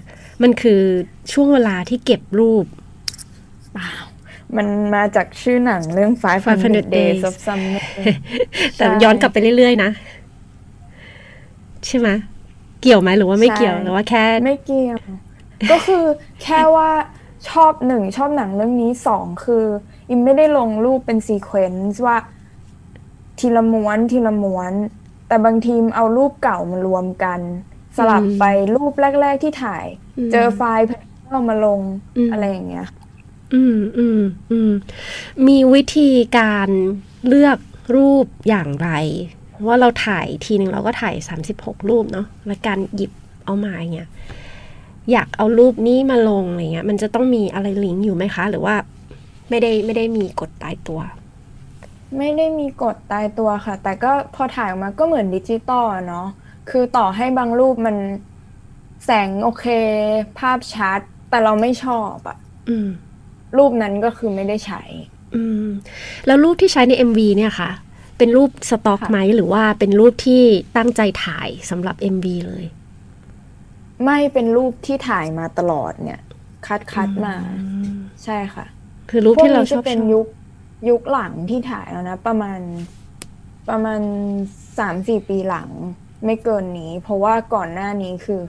มันคือช่วงเวลาที่เก็บรูปเปล่ามันมาจากชื่อหนังเรื่อง500 500 Days Days of Summer แต่ย้อนกลับไปเรื่อยๆนะ ใช่ไหมเกี่ยวไหมหรือว่าไม่เกี่ยวใช่หรือว่าแค่ ไม่เกี่ยว ก็คือแค่ว่าชอบหนึ่งชอบหนังเรื่องนี้สองคืออิมไม่ได้ลงรูปเป็น sequence ว่า ทีละม้วนทีละม้วน แต่บางทีอิมเอารูปเก่ามารวมกัน สลับไปรูปแรก ๆที่ถ่ายอืมเจอไฟล์เอามาลงอืมอะไรอย่างเงี้ย อืมอืมอืมมีวิธีการเลือกรูปอย่างไร ว่าเราถ่ายทีหนึ่งเราก็ถ่าย36รูปเนาะแล้วการหยิบเอามาอย่างเงี้ยอยากเอารูปนี้มาลงอะไรเงี้ย มันจะต้องมีอะไรลิงก์อยู่ไหมคะ หรือว่าไม่ได้ไม่ได้มีกฎตายตัว ไม่ได้มีกฎตายตัวค่ะ แต่ก็พอถ่ายออกมาก็เหมือนดิจิตอลอะเนาะ คือต่อให้บางรูปมันแสงโอเค ภาพชัด แต่เราไม่ชอบอะอืมรูปนั้นก็คือไม่ได้ใช้ อืม แล้วรูปที่ใช้ใน MV เนี่ยค่ะ เป็นรูปสต็อกค่ะไหมหรือว่าเป็นรูปที่ตั้งใจถ่ายสำหรับ MV เลย ไม่เป็นรูปที่ถ่ายมาตลอดเนี่ย คัดคัดมา ใช่ค่ะ คือรูปพวกที่เรานี้ชจะอบเป็นชอบยุคยุคหลังที่ถ่ายแล้วนะ ประมาณประมาณสามสี่ปีหลัง ไม่เกินนี้ เพราะว่าก่อนหน้านี้คือ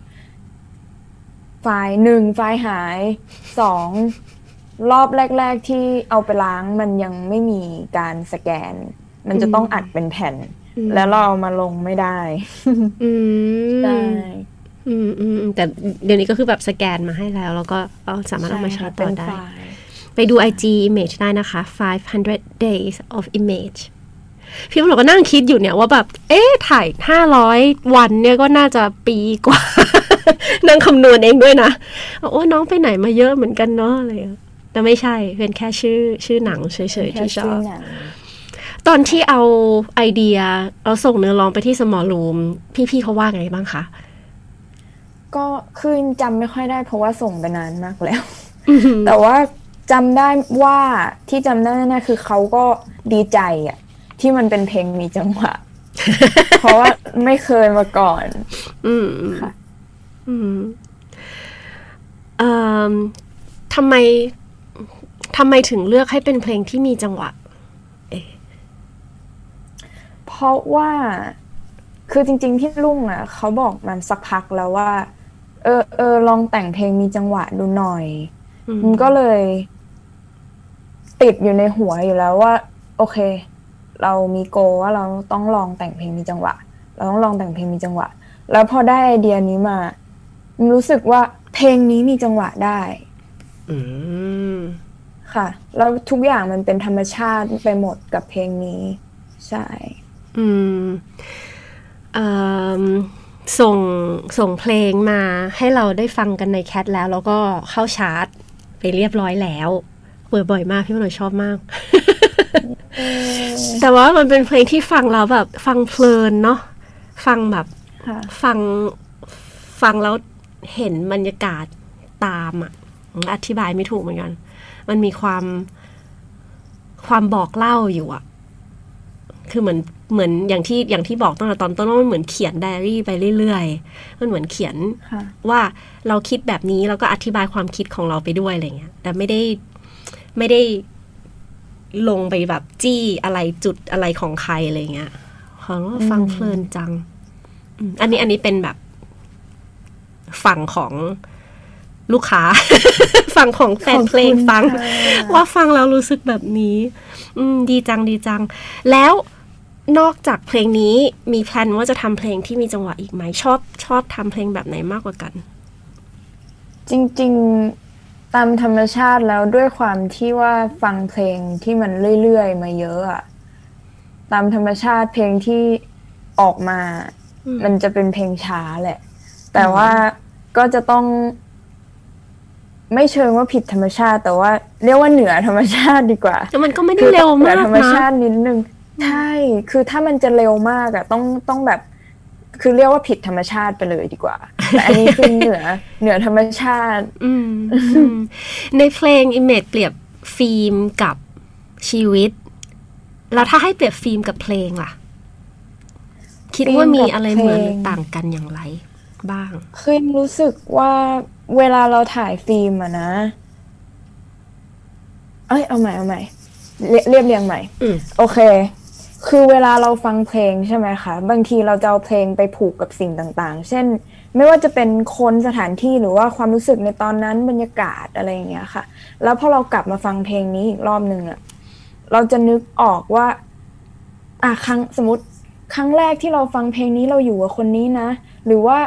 ไฟล์หนึ่งไฟล์หายสองรอบแรก ๆ ที่เอาไปล้างมันยังไม่มีการสแกน มันจะต้องอัดเป็นแผ่นอืมแล้วเราเอามาลงไม่ได้อืมใช่อืมอืมอืมแต่เดี๋ยวนี้ก็คือแบบสแกนมาให้แล้ว แล้วก็เอาสามารถเอามาใช้ค่ะต่เป็อนได้ไฟล์ไปดู IG image ได้นะคะ 500 days of image พี่พวกเราก็นั่งคิดอยู่เนี่ยว่าแบบ เอ๊ะถ่าย500วันเนี่ยก็น่าจะปีกว่า นั่งคำนวณเองด้วยนะโอ้น้องไปไหนมาเยอะเหมือนกันเนาะอะไรอย่างเงี้ยแต่ไม่ใช่เป็นแค่ชื่อชื่อหนังเฉยๆแค่ที่ชอชื่อบหนังตอนที่เอาไอเดียเราส่งเนื้อร้องไปที่สมอลรูม พี่ๆเขาว่าไงบ้างคะก็คือจำไม่ค่อยได้เพราะว่าส่งไปนานมากแล้ว แต่ว่าจำได้ว่าที่จำได้แน่ๆคือเขาก็ดีใจอะ ที่มันเป็นเพลงมีจังหวะ เพราะว่าไม่เคยมาก่อน อืมค่ะ อืมเอ่อทำไมทำไมถึงเลือกให้เป็นเพลงที่มีจังหวะ เพราะว่าคือจริง ๆ พี่ลุงอะเขาบอกมันสักพักแล้วว่า เออเออลองแต่งเพลงมีจังหวะดูหน่อยอืมมันก็เลย ติดอยู่ในหัวอยู่แล้วว่า โอเค เรามีโกว่าเราต้องลองแต่งเพลงมีจังหวะ เราต้องลองแต่งเพลงมีจังหวะ แล้วพอได้ไอเดียนี้มามันรู้สึกว่าเพลงนี้มีจังหวะได้อืมค่ะ แล้วทุกอย่างมันเป็นธรรมชาติไปหมดกับเพลงนี้ ใช่ อืมเอิ่มส่งส่งเพลงมาให้เราได้ฟังกันในแคทแล้ว แล้วก็เข้าชาร์ตไปเรียบร้อยแล้ว เปิดบ่อยมากพี่มโนชอบมาก แต่ว่ามันเป็นเพลงที่ฟังแล้วแบบ ฟังเพลินเนาะฟังแบบค่ะฟังฟังแล้วเห็นบรรยากาศตามอะอธิบายไม่ถูกเหมือนกัน มันมีความความบอกเล่าอยู่อะคือเหมือนเหมือนอย่างที่อย่างที่บอกตั้งแต่ตอนต้นว่ามันเหมือนเขียนไดอารี่ไปเรื่อยๆ มันเหมือนเขียนค่ะว่าเราคิดแบบนี้แล้วก็อธิบายความคิดของเราไปด้วยอะไรเงี้ย แต่ไม่ได้ไม่ได้ ลงไปแบบจี้อะไรจุดอะไรของใครอะไรเงี้ยขอว่าฟังเพลินจังอืมอันนี้อันนี้เป็นแบบฝั่งของลูกค้าฝั่งของแฟนเพลงขอบคุณฟังค่ะว่าฟังแล้วรู้สึกแบบนี้ อืม ดีจังดีจัง แล้วนอกจากเพลงนี้มีแพลนว่าจะทำเพลงที่มีจังหวะอีกไหมชอบชอบทำเพลงแบบไหนมากกว่ากัน จริง ๆ ตามธรรมชาติแล้วด้วยความที่ว่าฟังเพลงที่มันเรื่อยๆมาเยอะอะตามธรรมชาติเพลงที่ออกมาอืมมันจะเป็นเพลงช้าแหละ แต่ว่าก็จะต้อง ไม่เชิงว่าผิดธรรมชาติ แต่ว่า เรียกว่าเหนือธรรมชาติดีกว่าแต่มันก็ไม่ได้คือเร็วต้องเหนืมาอกธรรมนะชาตินิดนึงใช่คือถ้ามันจะเร็วมากอะต้องต้องแบบ คือเรียกว่าผิดธรรมชาติไปเลยดีกว่า แต่อันนี้คือเหนือเหนือธรรมชาติอืมอืมในเพลง Image เปรียบฟิล์มกับชีวิต แล้วถ้าให้เปรียบฟิล์มกับเพลงล่ะ คิดว่ามีอะไรเหมือนหรือต่างกันอย่างไรบ้างคือรู้สึกว่าเวลาเราถ่ายฟิล์มอะนะ เอ้ยเอาใหม่เอาใหม่เรียเรียบเรียงใหม่อืมโอเค คือเวลาเราฟังเพลงใช่ไหมคะ บางทีเราจะเอาเพลงไปผูกกับสิ่งต่าง ๆ เช่น ไม่ว่าจะเป็นคนสถานที่หรือว่าความรู้สึกในตอนนั้นบรรยากาศอะไรอย่างเงี้ยค่ะ แล้วพอเรากลับมาฟังเพลงนี้อีกรอบหนึ่งอะเราจะนึกออกว่า อะครั้งสมมติครั้งแรกที่เราฟังเพลงนี้เราอยู่กับคนนี้นะ หรือว่า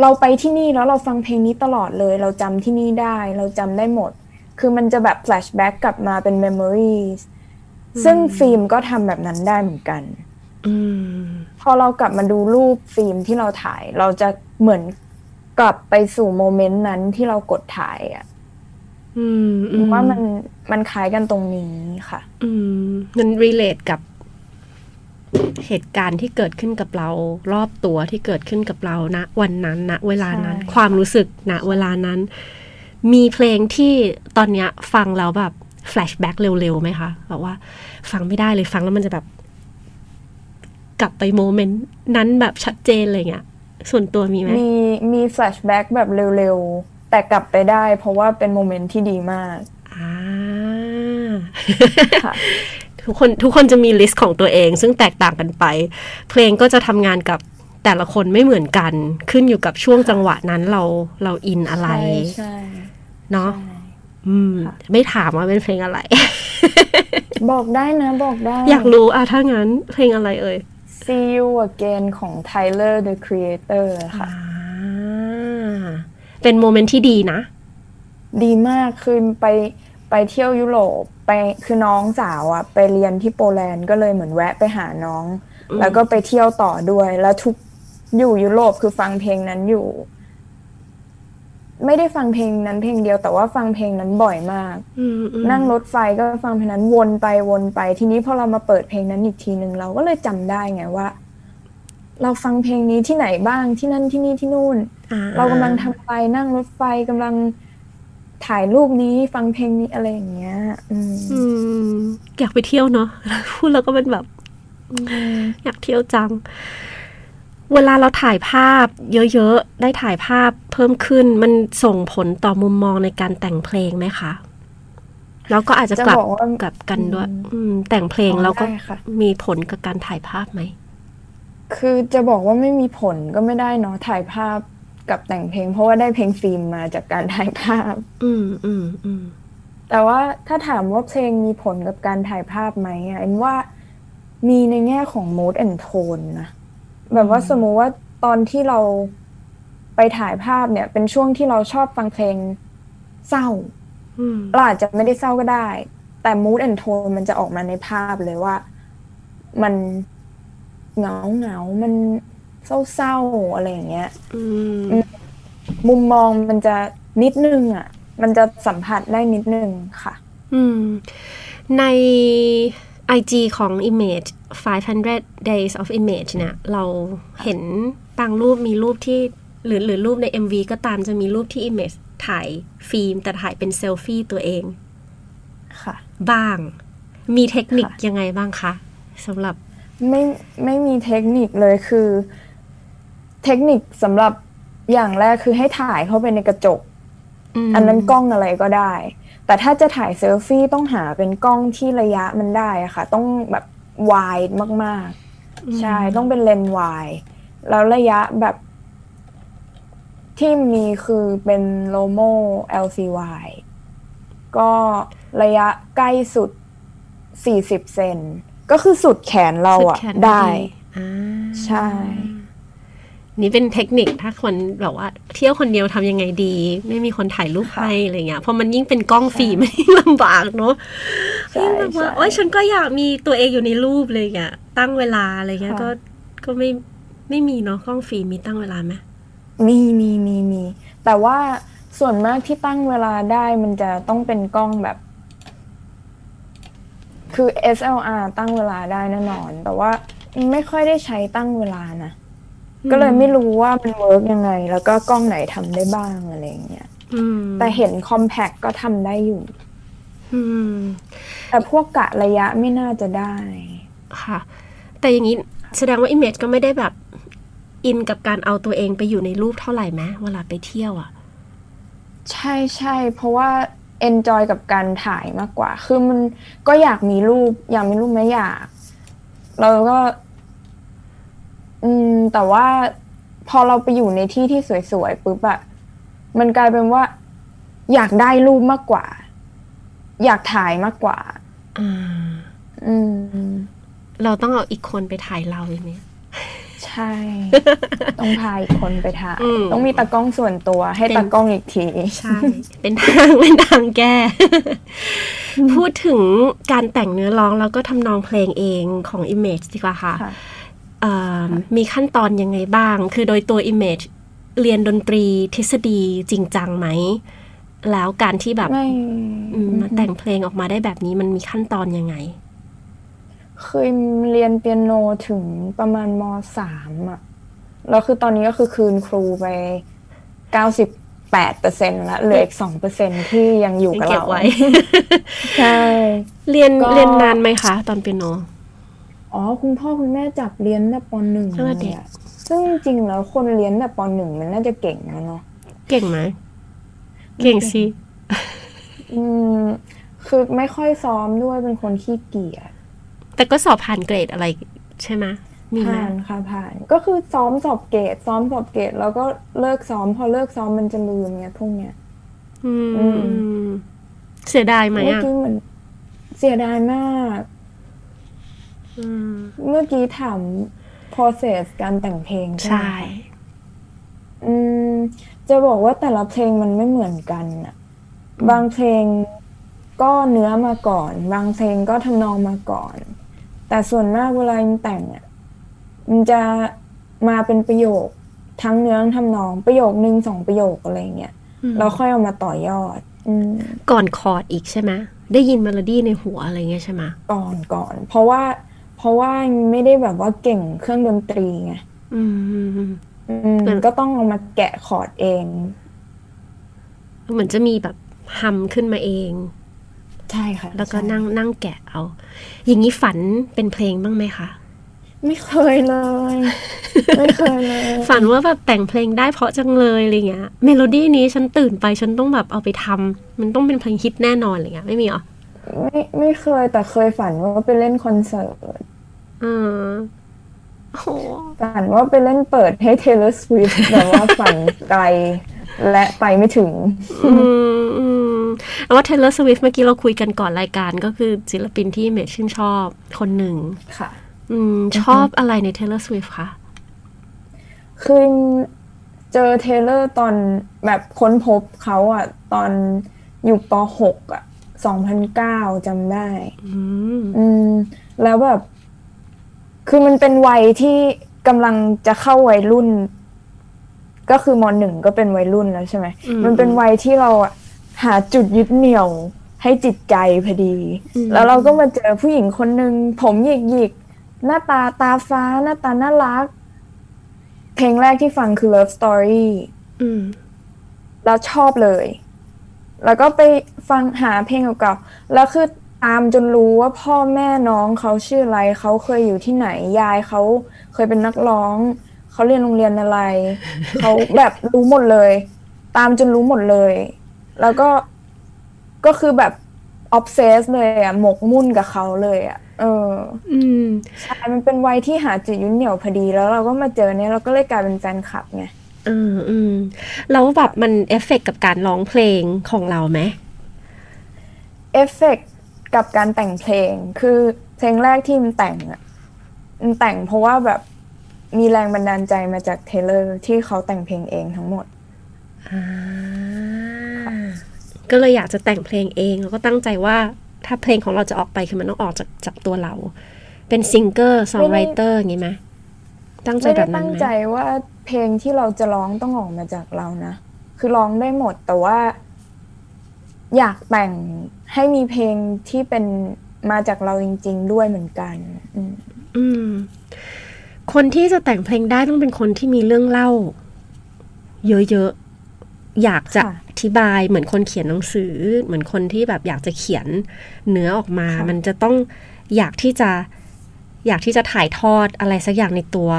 เราไปที่นี่แล้วเราฟังเพลงนี้ตลอดเลย เราจำที่นี่ได้ เราจำได้หมด คือมันจะแบบ flashback กลับมาเป็น memory ซึ่งฟิล์มก็ทำแบบนั้นได้เหมือนกันอืม พอเรากลับมาดูรูปฟิล์มที่เราถ่าย เราจะเหมือนกลับไปสู่โมเมนต์นั้นที่เรากดถ่ายอะอืมอืมว่ามันมันคล้ายกันตรงนี้ค่ะ อืม มัน relate กับเหตุการณ์ที่เกิดขึ้นกับเรา รอบตัวที่เกิดขึ้นกับเราณวันนั้นณเวลานั้นใช่ความรู้สึกณเวลานั้น มีเพลงที่ตอนเนี้ยฟังแล้วแบบแฟลชแบ็กเร็วๆไหมคะแบบว่า ฟังไม่ได้เลยฟังแล้วมันจะแบบ กลับไป moment นั้นแบบชัดเจนเลยเงี้ยส่วนตัวมีไหมมีมี flashback แบบเร็วๆ แต่กลับไปได้ เพราะว่าเป็น moment ที่ดีมากอ่าค่ะทุกคนทุกคนจะมี list ของตัวเอง ซึ่งแตกต่างกันไป เพลงก็จะทำงานกับแต่ละคนไม่เหมือนกัน ขึ้นอยู่กับช่วงจังหวะนั้นเราเรา in อะไรใช่ใช่เนาะใช่อืมค่ะไม่ถามว่าเป็นเพลงอะไร บอกได้นะ บอกได้ อยากรู้อะถ้างั้นเพลงอะไรเอ่ย See You Again ของ Tyler the Creator ค่ะอ่าเป็นโมเมนต์ที่ดีนะ ดีมากคือไปไปเที่ยวยุโรปไปคือน้องสาวอะไปเรียนที่โปแลนด์ก็เลยเหมือนแวะไปหาน้องอืมแล้วก็ไปเที่ยวต่อด้วย แล้วทุกอยู่ยุโรปคือฟังเพลงนั้นอยู่ ไม่ได้ฟังเพลงนั้นเพลงเดียวแต่ว่าฟังเพลงนั้นบ่อยมากอืมอืมนั่งรถไฟก็ฟังเพลงนั้นวนไปวนไป ทีนี้พอเรามาเปิดเพลงนั้นอีกทีหนึ่งเราก็เลยจำได้ไงว่า เราฟังเพลงนี้ที่ไหนบ้างที่นั่นที่นี่ที่นู่นอ่เรากำลังทำไปนั่งรถไฟกำลังถ่ายรูปนี้ฟังเพลงนี้อะไรอย่างเงี้ยอืมอืมอยากไปเที่ยวเนาะพูดแล้วก็เป็นแบบอยากเที่ยวจัง เวลาเราถ่ายภาพเยอะๆ ได้ถ่ายภาพเพิ่มขึ้นมันส่งผลต่อมุมมองในการแต่งเพลงไหมคะ แล้วก็อาจจะจะกลับบอกว่ากลับกันด้วยอืมอืมแต่งเพลงอ๋อแล้วก็ได้ค่ะมีผลกับการถ่ายภาพไหม คือจะบอกว่าไม่มีผลก็ไม่ได้เนาะถ่ายภาพกับแต่งเพลง เพราะว่าได้เพลงฟิล์มมาจากการถ่ายภาพ อืมอืมอืมแต่ว่าถ้าถามว่าเพลงมีผลกับการถ่ายภาพไหมอะเอ็นว่ามีในแง่ของ mood and tone นะ แบบว่าสมมุติว่าตอนที่เราไปถ่ายภาพเนี่ย เป็นช่วงที่เราชอบฟังเพลงเศร้าอืมเราอาจจะไม่ได้เศร้าก็ได้ แต่ mood and tone มันจะออกมาในภาพเลยว่า มันเหงาเหงาๆมันเศร้าๆอะไรอย่างเงี้ยอืมมุมมองมันจะนิดนึงอะ มันจะสัมผัสได้นิดนึงค่ะ อืม ใน IG ของ Image 500 Days of Image เนี่ย เราเห็นบางรูปมีรูปที่หรือหรือรูปใน MV ก็ตามจะมีรูปที่ Image ถ่ายฟิล์ม แต่ถ่ายเป็นเซลฟี่ตัวเอง ค่ะ บ้าง มีเทคนิคค่ะยังไงบ้างคะสำหรับ ไม่ไม่มีเทคนิคเลยคือ เทคนิคสำหรับอย่างแรกคือให้ถ่ายเข้าไปในกระจกมอันนั้นกล้องอะไรก็ได้ แต่ถ้าจะถ่ายเซลฟี่ต้องหาเป็นกล้องที่ระยะมันได้อะค่ะ ต้องแบบ วายมาก ๆ ใช่ต้องเป็นเลนส์วายแล้วระยะแบบที่มีคือเป็นโลโม LCY ก็ระยะใกล้สุด 40 เซนก็คือสุดแขนเราสุอะแขนได้อ่าใช่ นี่เป็นเทคนิคถ้าคนแบบว่า เที่ยวคนเดียวทำยังไงดี ไม่มีคนถ่ายรูปค่ะให้อะไรเงี้ยเพราะมันยิ่งเป็นกล้องฟิล์มยิ่งลำบากเนอะใช่ยิ่งแบบว่าใช่โอ๊ยฉันก็อยากมีตัวเองอยู่ในรูปเลยอะตั้งเวลาอะไรเงี้ยค่ะก็ก็ไม่ไม่มีเนาะกล้องฟิล์มมีตั้งเวลาไหมมีมีมีมีแต่ว่าส่วนมากที่ตั้งเวลาได้มันจะต้องเป็นกล้องแบบ คือ SLR ตั้งเวลาได้แน่นอน แต่ว่าไม่ค่อยได้ใช้ตั้งเวลานะ ก็เลยไม่รู้ว่ามันเวิร์กยังไง แล้วก็กล้องไหนทำได้บ้างอะไรอย่างเงี้ยอืมแต่เห็นคอมแพคก็ทำได้อยู่อืมแต่พวกกะระยะไม่น่าจะได้ ค่ะ แต่อย่างนี้แสดงว่า Image ก็ไม่ได้แบบอินกับการเอาตัวเองไปอยู่ในรูปเท่าไหร่ไหมเวลาไปเที่ยวอะ ใช่ใช่เพราะว่า enjoy กับการถ่ายมากกว่า คือมันก็อยากมีรูป อยากมีรูปไหมอยาก เราก็ อืม แต่ว่าพอเราไปอยู่ในที่ที่สวยๆปุ๊บอะมันกลายเป็นว่า อยากได้รูปมากกว่า อยากถ่ายมากกว่าอ่าอืม เราต้องเอาอีกคนไปถ่ายเราอย่างเนี้ยใช่ ต้องพาอีกคนไปถ่ายอืมต้องมีตากล้องส่วนตัว ให้เป็นตากล้องอีกที ใช่ เป็นทางเป็นทางแก้ พูดถึงการแต่งเนื้อร้องแล้วก็ทำนองเพลงเองของ Image ดีกว่าค่ะค่ะเอ่อ มีขั้นตอนยังไงบ้าง คือโดยตัว Image เรียนดนตรีทฤษฎีจริงจังไหม แล้วการที่แบบไม่อืมมาแต่งเพลงออกมาได้แบบนี้มันมีขั้นตอนยังไง เคยเรียนเปียโนถึงประมาณมสามอะแล้วคือตอนนี้ก็คือคืนครูไปเก้าสิบแปดเปอร์เซ็นต์ละเหลืออีกสองเปอร์เซ็นที่ยังอยู่กับเก็บเราไว้ ใช่ เรียนก็เรียนนานไหมคะ ตอนเปียโน อ๋อคุณพ่อคุณแม่จับเรียนแต่ปหนึ่งตั้งแต่เลเด็ยกอะซึ่งจริงๆแล้วคนเรียนแต่ปหนึ่งมันน่าจะเก่งแล้วเนาะเก่งไหมเก่งสิอืมคือไม่ค่อยซ้อมด้วยเป็นคนขี้เกียจแต่ก็สอบผ่านเกรดอะไรใช่ไหมมีไหมผ่านค่ะผ่าน ก็คือซ้อมสอบเกรดซ้อมสอบเกรดแล้วก็เลิกซ้อม พอเลิกซ้อมมันจะลืมเนี่ยพวกเนี้ยอืมอืมเสียดายไหมเมื่ออะกี้เหมือนเสียดายมากอืม เมื่อกี้ถาม process การแต่งเพลงใช่ไหมใช่คะอืมจะบอกว่าแต่ละเพลงมันไม่เหมือนกันอะบางเพลงก็เนื้อมาก่อน บางเพลงก็ทำนองมาก่อน แต่ส่วนมากเวลามันแต่งอะมันจะมาเป็นประโยคทั้งเนื้อทั้งทำนองประโยคนึงสองประโยคอะไรเงี้ยอืมแล้วค่อยเอามาต่อยอดอืมก่อนคอร์ดอีกใช่ไหมได้ยินเมโลดี้ในหัวอะไรเงี้ยใช่ไหมก่อนก่อน เพราะว่า เพราะว่าไม่ได้แบบว่าเก่งเครื่องดนตรีไงอืมอืมเหมือนก็ต้องเอามาแกะคอร์ดเอง เหมือนจะมีแบบ hum ขึ้นมาเอง ใช่ค่ะ แล้วก็ใช่นั่งนั่งแกะเอา อย่างนี้ฝันเป็นเพลงบ้างไหมคะ ไม่เคยเลย ไม่เคยเลย ฝันว่าแบบแต่งเพลงได้เพราะจังเลยอะไรเงี้ย เมโลดี้นี้ฉันตื่นไปฉันต้องแบบเอาไปทำมันต้องเป็นเพลงฮิตแน่นอนอะไรเงี้ย ไม่มีเหรอ ไม่ไม่เคยแต่เคยฝันว่าไปเล่นคอนเสิร์ตอืมโอ้โหฝันว่าไปเล่นเปิดให้ Taylor Swift แต่ว่าฝันไกลและไปไม่ถึง อืมอืมเอาว่า Taylor Swift เมื่อกี้เราคุยกันก่อนรายการก็คือศิลปินที่เมทชื่นชอบคนหนึ่งค่ะ อืม ชอบอะไรใน Taylor Swift คะคือเจอเทเลอร์ตอนแบบค้นพบเขาอะตอนอยู่ป .6 อะ 2009จำได้อืมอืม แล้วแบบ คือมันเป็นวัยที่กำลังจะเข้าวัยรุ่น ก็คือมหนึ่งก็เป็นวัยรุ่นแล้วใช่ไหมอืมมันเป็นวัยที่เราอะหาจุดยึดเหนี่ยวให้จิตใจพอดีอืมแล้วเราก็มาเจอผู้หญิงคนหนึ่งผมหยิกหยิกๆหน้าตาตาฟ้าหน้าตาน่ารัก เพลงแรกที่ฟังคือ Love Story อืมแล้วชอบเลย แล้วก็ไปฟังหาเพลงเก่าๆแล้วคือตามจนรู้ว่าพ่อแม่น้องเขาชื่ออะไรเขาเคยอยู่ที่ไหนยายเขาเคยเป็นนักร้องเขาเรียนโรงเรียนอะไรเขาแบบรู้หมดเลย ตามจนรู้หมดเลย แล้วก็ก็คือแบบ obsess เลยอะหมกมุ่นกับเขาเลยอะเออ อืมใช่มันเป็นวัยที่หาจุดยึดเหนี่ยวพอดีแล้วเราก็มาเจอเนี่ยเราก็เลยกลายเป็นแฟนคลับไง อืมอืมแล้วแบบมันเอฟเฟกต์กับการร้องเพลงของเราไหมเอฟเฟกต์กับการแต่งเพลง คือเพลงแรกที่มันแต่งอะมันแต่งเพราะว่าแบบมีแรงบันดาลใจมาจากเทเลอร์ที่เขาแต่งเพลงเองทั้งหมดอ่าก็เลยอยากจะแต่งเพลงเอง แล้วก็ตั้งใจว่าถ้าเพลงของเราจะออกไปคือมันต้องออกจากจากตัวเรา เป็น singer songwriter อย่างงี้ไหม ตั้งใจแบบนั้นไหม ไม่ได้ตั้งใจว่าเพลงที่เราจะร้องต้องออกมาจากเรานะ คือร้องได้หมดแต่ว่า อยากแต่งให้มีเพลงที่เป็นมาจากเราจริง ๆ ด้วยเหมือนกัน อืมอืมคนที่จะแต่งเพลงได้ต้องเป็นคนที่มีเรื่องเล่า เยอะๆ อยากจะค่ะอธิบายเหมือนคนเขียนหนังสือ เหมือนคนที่แบบอยากจะเขียนเนื้อออกมาค่ะมันจะต้องอยากที่จะ อยากที่จะถ่ายทอดอะไรสักอย่างในตัว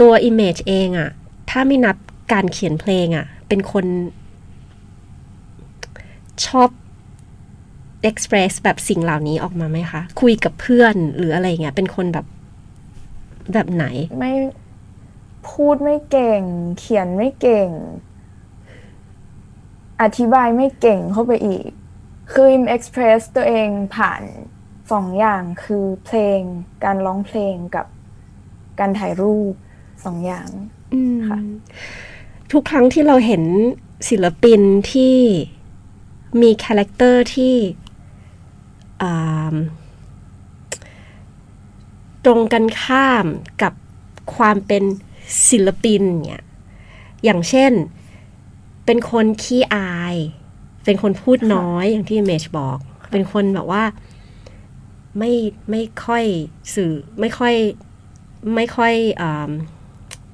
ตัว image เองอะถ้าไม่นับการเขียนเพลงอะเป็นคนชอบ express แบบสิ่งเหล่านี้ออกมาไหมคะ คุยกับเพื่อนหรืออะไรเงี้ยเป็นคนแบบแบบไหน ไม่พูดไม่เก่ง เขียนไม่เก่ง อธิบายไม่เก่งเข้าไปอีก คืออิมเอ็กซ์เพรสตัวเองผ่าน สองอย่างคือเพลงการร้องเพลงกับการถ่ายรูปสองอย่างอืมค่ะทุกครั้งที่เราเห็นศิลปินที่มี character ที่อ่าตรงกันข้ามกับความเป็นศิลปินเนี่ยอย่างเช่นเป็นคนขี้อาย เป็นคนพูดน้อยอย่างที่เมจบอก เป็นคนแบบว่า ไม่ไม่ค่อยสื่อไม่ค่อยไม่ค่อยอ่า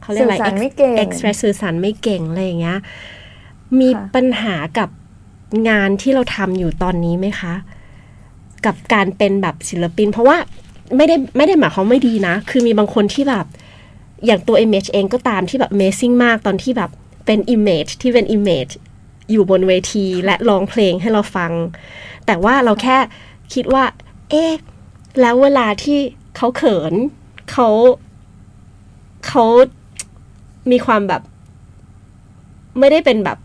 เขาเรียกอะไรสื่อสารไม่เก่งเอ็กซ์เพรสสื่อสารไม่เก่งอะไรอย่างเงี้ยมีค่ะปัญหากับงานที่เราทำอยู่ตอนนี้ไหมคะ กับการเป็นแบบศิลปิน เพราะว่าไม่ได้ไม่ได้หมายความไม่ดีนะ คือมีบางคนที่แบบ อย่างตัว Image เองก็ตามที่แบบ Amazing มากตอนที่แบบเป็น Image ที่เป็น Image อยู่บนเวทีและร้องเพลงให้เราฟัง แต่ว่าเราแค่คิดว่า เอ๊ะ แล้วเวลาที่เขาเขินเขาเขามีความแบบ ไม่ได้เป็นแบบ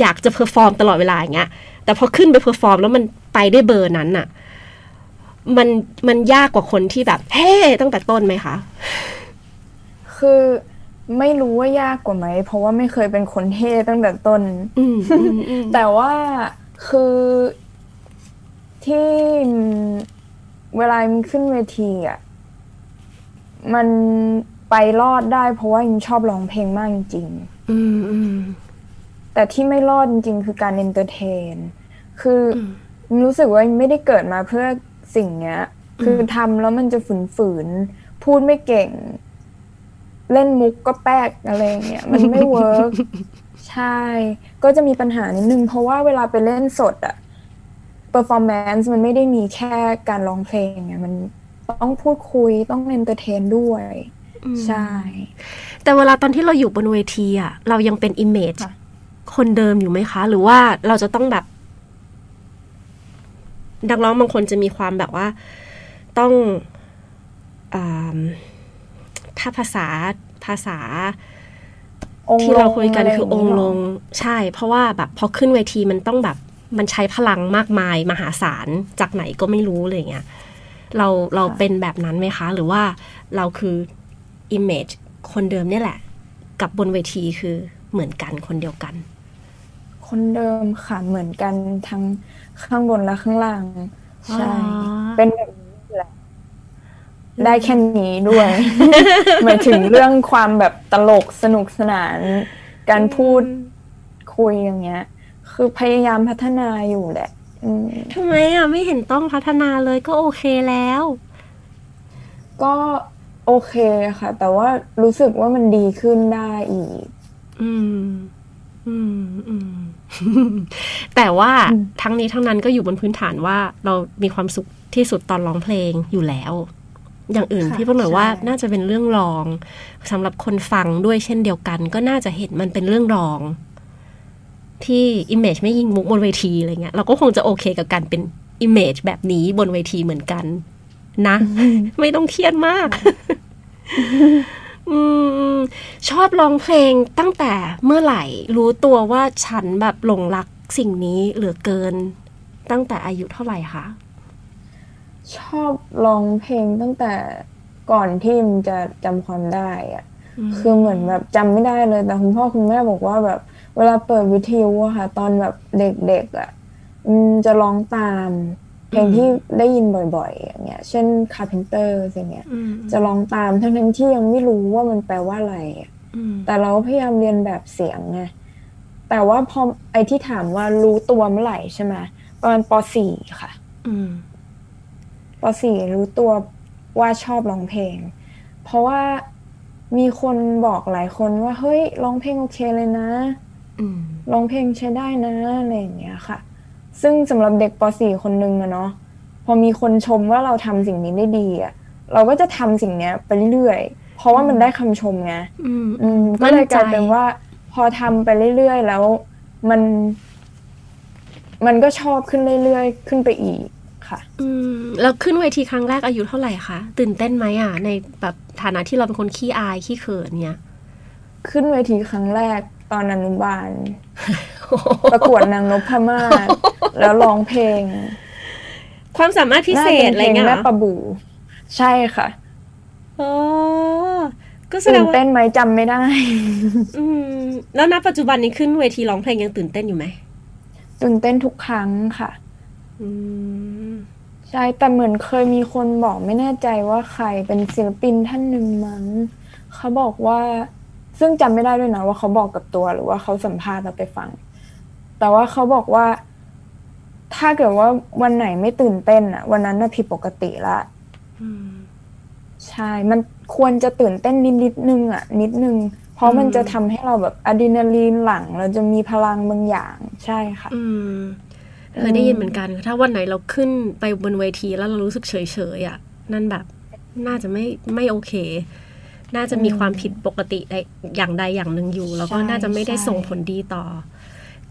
อยากจะ perform ตลอดเวลาอย่างเงี้ย แต่พอขึ้นไป perform แล้วมันไปได้เบอร์นั้นอะมันมันยากกว่าคนที่แบบ เฮ้ตั้งแต่ต้นไหมคะ คือไม่รู้ว่ายากกว่าไหม เพราะว่าไม่เคยเป็นคนเท่ตั้งแต่ต้นอืมอืมอืมแต่ว่าคือที่ เวลามันขึ้นเวทีอะมันไปรอดได้เพราะว่าอิมชอบร้องเพลงมากจริงอืมอืมๆแต่ที่ไม่รอดจริง ๆ คือการเอนเตอร์เทน คืออมอิมรู้สึกว่าอิมไม่ได้เกิดมาเพื่อสิ่งเนี้ย คือทำแล้วมันจะฝืนๆพูดไม่เก่ง เล่นมุกก็แป๊กอะไรอย่างเงี้ยมันไม่ work ใช่ ก็จะมีปัญหานิดนึงเพราะว่าเวลาไปเล่นสดอะ performance มันไม่ได้มีแค่การร้องเพลงไงมันต้องพูดคุยต้อง entertain ด้วย ใช่ แต่เวลาตอนที่เราอยู่บนเวทีอะเรายังเป็นอิมเมจค่ะคนเดิมอยู่ไหมคะ หรือว่าเราจะต้องแบบนักร้องบางคนจะมีความแบบว่า ต้องอาถ้าภาษาภาษาองค์ที่เราคุยกันะไคือองค์ลง ใช่ เพราะว่าแบบพอขึ้นเวทีมันต้องแบบ มันใช้พลังมากมายมหาศาลจากไหนก็ไม่รู้อะไรเงี้ยเราเราเป็นแบบนั้นไหมคะ หรือว่าเราคือ image คนเดิมเนี่ยแหละ กับบนเวทีคือเหมือนกันคนเดียวกัน คนเดิมค่ะเหมือนกันทั้งข้างบนและข้างล่าง ใช่อ๋อเป็นแบบนี้แหละ ได้แค่นี้ด้วยหมายถึงเรื่องความแบบตลกสนุกสนาน การพูดคุยอย่างเงี้ย คือพยายามพัฒนาอยู่แหละอืมทำไมอะไม่เห็นต้องพัฒนาเลยก็โอเคแล้ว ก็โอเคค่ะ แต่ว่ารู้สึกว่ามันดีขึ้นได้อีก อืม อืมอืมแต่ว่าอืมทั้งนี้ทั้งนั้นก็อยู่บนพื้นฐานว่าเรามีความสุขที่สุดตอนร้องเพลงอยู่แล้ว อย่างอื่นพี่เพิ่งหน่อยว่าน่าจะเป็นเรื่องรองสำหรับคนฟังด้วยเช่นเดียวกัน ก็น่าจะเห็นมันเป็นเรื่องรอง ที่ Image ไม่ยิงมุกบนเวทีอะไรเงี้ยเราก็คงจะโอเคกับการเป็น Image แบบนี้บนเวทีเหมือนกัน นะ ไม่ต้องเครียดมากอืมชอบร้องเพลงตั้งแต่เมื่อไหร่รู้ตัวว่าฉันแบบหลงรักสิ่งนี้เหลือเกิน ตั้งแต่อายุเท่าไหร่คะชอบร้องเพลงตั้งแต่ก่อนที่มันจะจำความได้อะคือเหมือนแบบจำไม่ได้เลยแต่คุณพ่อคุณแม่บอกว่าแบบ เวลาเปิดวิทยุอะค่ะ ตอนแบบเด็กๆอะอืมจะร้องตามเพลงที่ได้ยินบ่อยๆอย่างเงี้ย เช่น Carpenter อย่างเงี้ยอืมจะร้องตามทั้งๆที่ยังไม่รู้ว่ามันแปลว่าอะไรอะอืมแต่เราก็พยายามเรียนแบบเสียงไงแต่ว่าพอไอที่ถามว่ารู้ตัวเมื่อไหร่ใช่ไหมประมาณป .4 ค่ะอืมป .4 รู้ตัวว่าชอบร้องเพลง เพราะว่ามีคนบอกหลายคนว่าเฮ้ยร้องเพลงโอเคเลยนะอืม ร้องเพลงใช้ได้นะอะไรอย่างเงี้ยค่ะ ซึ่งสำหรับเด็กป .4 คนนึงอะเนาะพอมีคนชมว่าเราทำสิ่งนี้ได้ดีอะเราก็จะทำสิ่งเนี้ยไปเรื่อยๆเพราะว่ามันได้คำชมไงอืมอืมก็เลยกลายเป็นว่า พอทำไปเรื่อยๆแล้วมัน มันก็ชอบขึ้นเรื่อยๆขึ้นไปอีกค่ะ อืมแล้วขึ้นเวทีครั้งแรกอายุเท่าไหร่คะตื่นเต้นไหมอะ ในแบบฐานะที่เราเป็นคนขี้อายขี้เขินเนี่ย ขึ้นเวทีครั้งแรก ตอนอนุบาล ประกวดนางนพมาศแล้วร้องเพลง ความสามารถพิเศษอะไรน่าเป็นเพลเงี้งยเหรแม่อประบูใช่ค่ะอ๋อก็แสดตื่งนว่าเต้นไหมจำไม่ได้ อืม แล้วณปัจจุบันนี้ขึ้นเวทีร้องเพลงยังตื่นเต้นอยู่ไหมตื่นเต้นทุกครั้งค่ะ อืมใช่แต่เหมือนเคยมีคนบอกไม่แน่ใจว่าใครเป็นศิลปินท่านหนึ่งมั้งเขาบอกว่า ซึ่งจำไม่ได้ด้วยนะว่าเขาบอกกับตัวหรือว่าเขาสัมภาษณ์เราไปฟัง แต่ว่าเขาบอกว่า ถ้าเกิดว่าวันไหนไม่ตื่นเต้นอะวันนั้นน่ะผิดปกติละอืมใช่ มันควรจะตื่นเต้นนิดนิดนึงอะนิดนึง เพราะมันจะทำให้เราแบบอะดรีนาลีนหลั่งเราจะมีพลังบางอย่าง ใช่ค่ะ อืมเคยได้ยินเหมือนกัน ถ้าวันไหนเราขึ้นไปบนเวทีแล้วเรารู้สึกเฉยๆอะนั่นแบบน่าจะไม่ไม่โอเค น่าจะมีความผิดปกติใดอย่างใดอย่างหนึ่งอยู่ แล้วก็ใช่น่าจะไม่ได้ใช่ส่งผลดีต่อ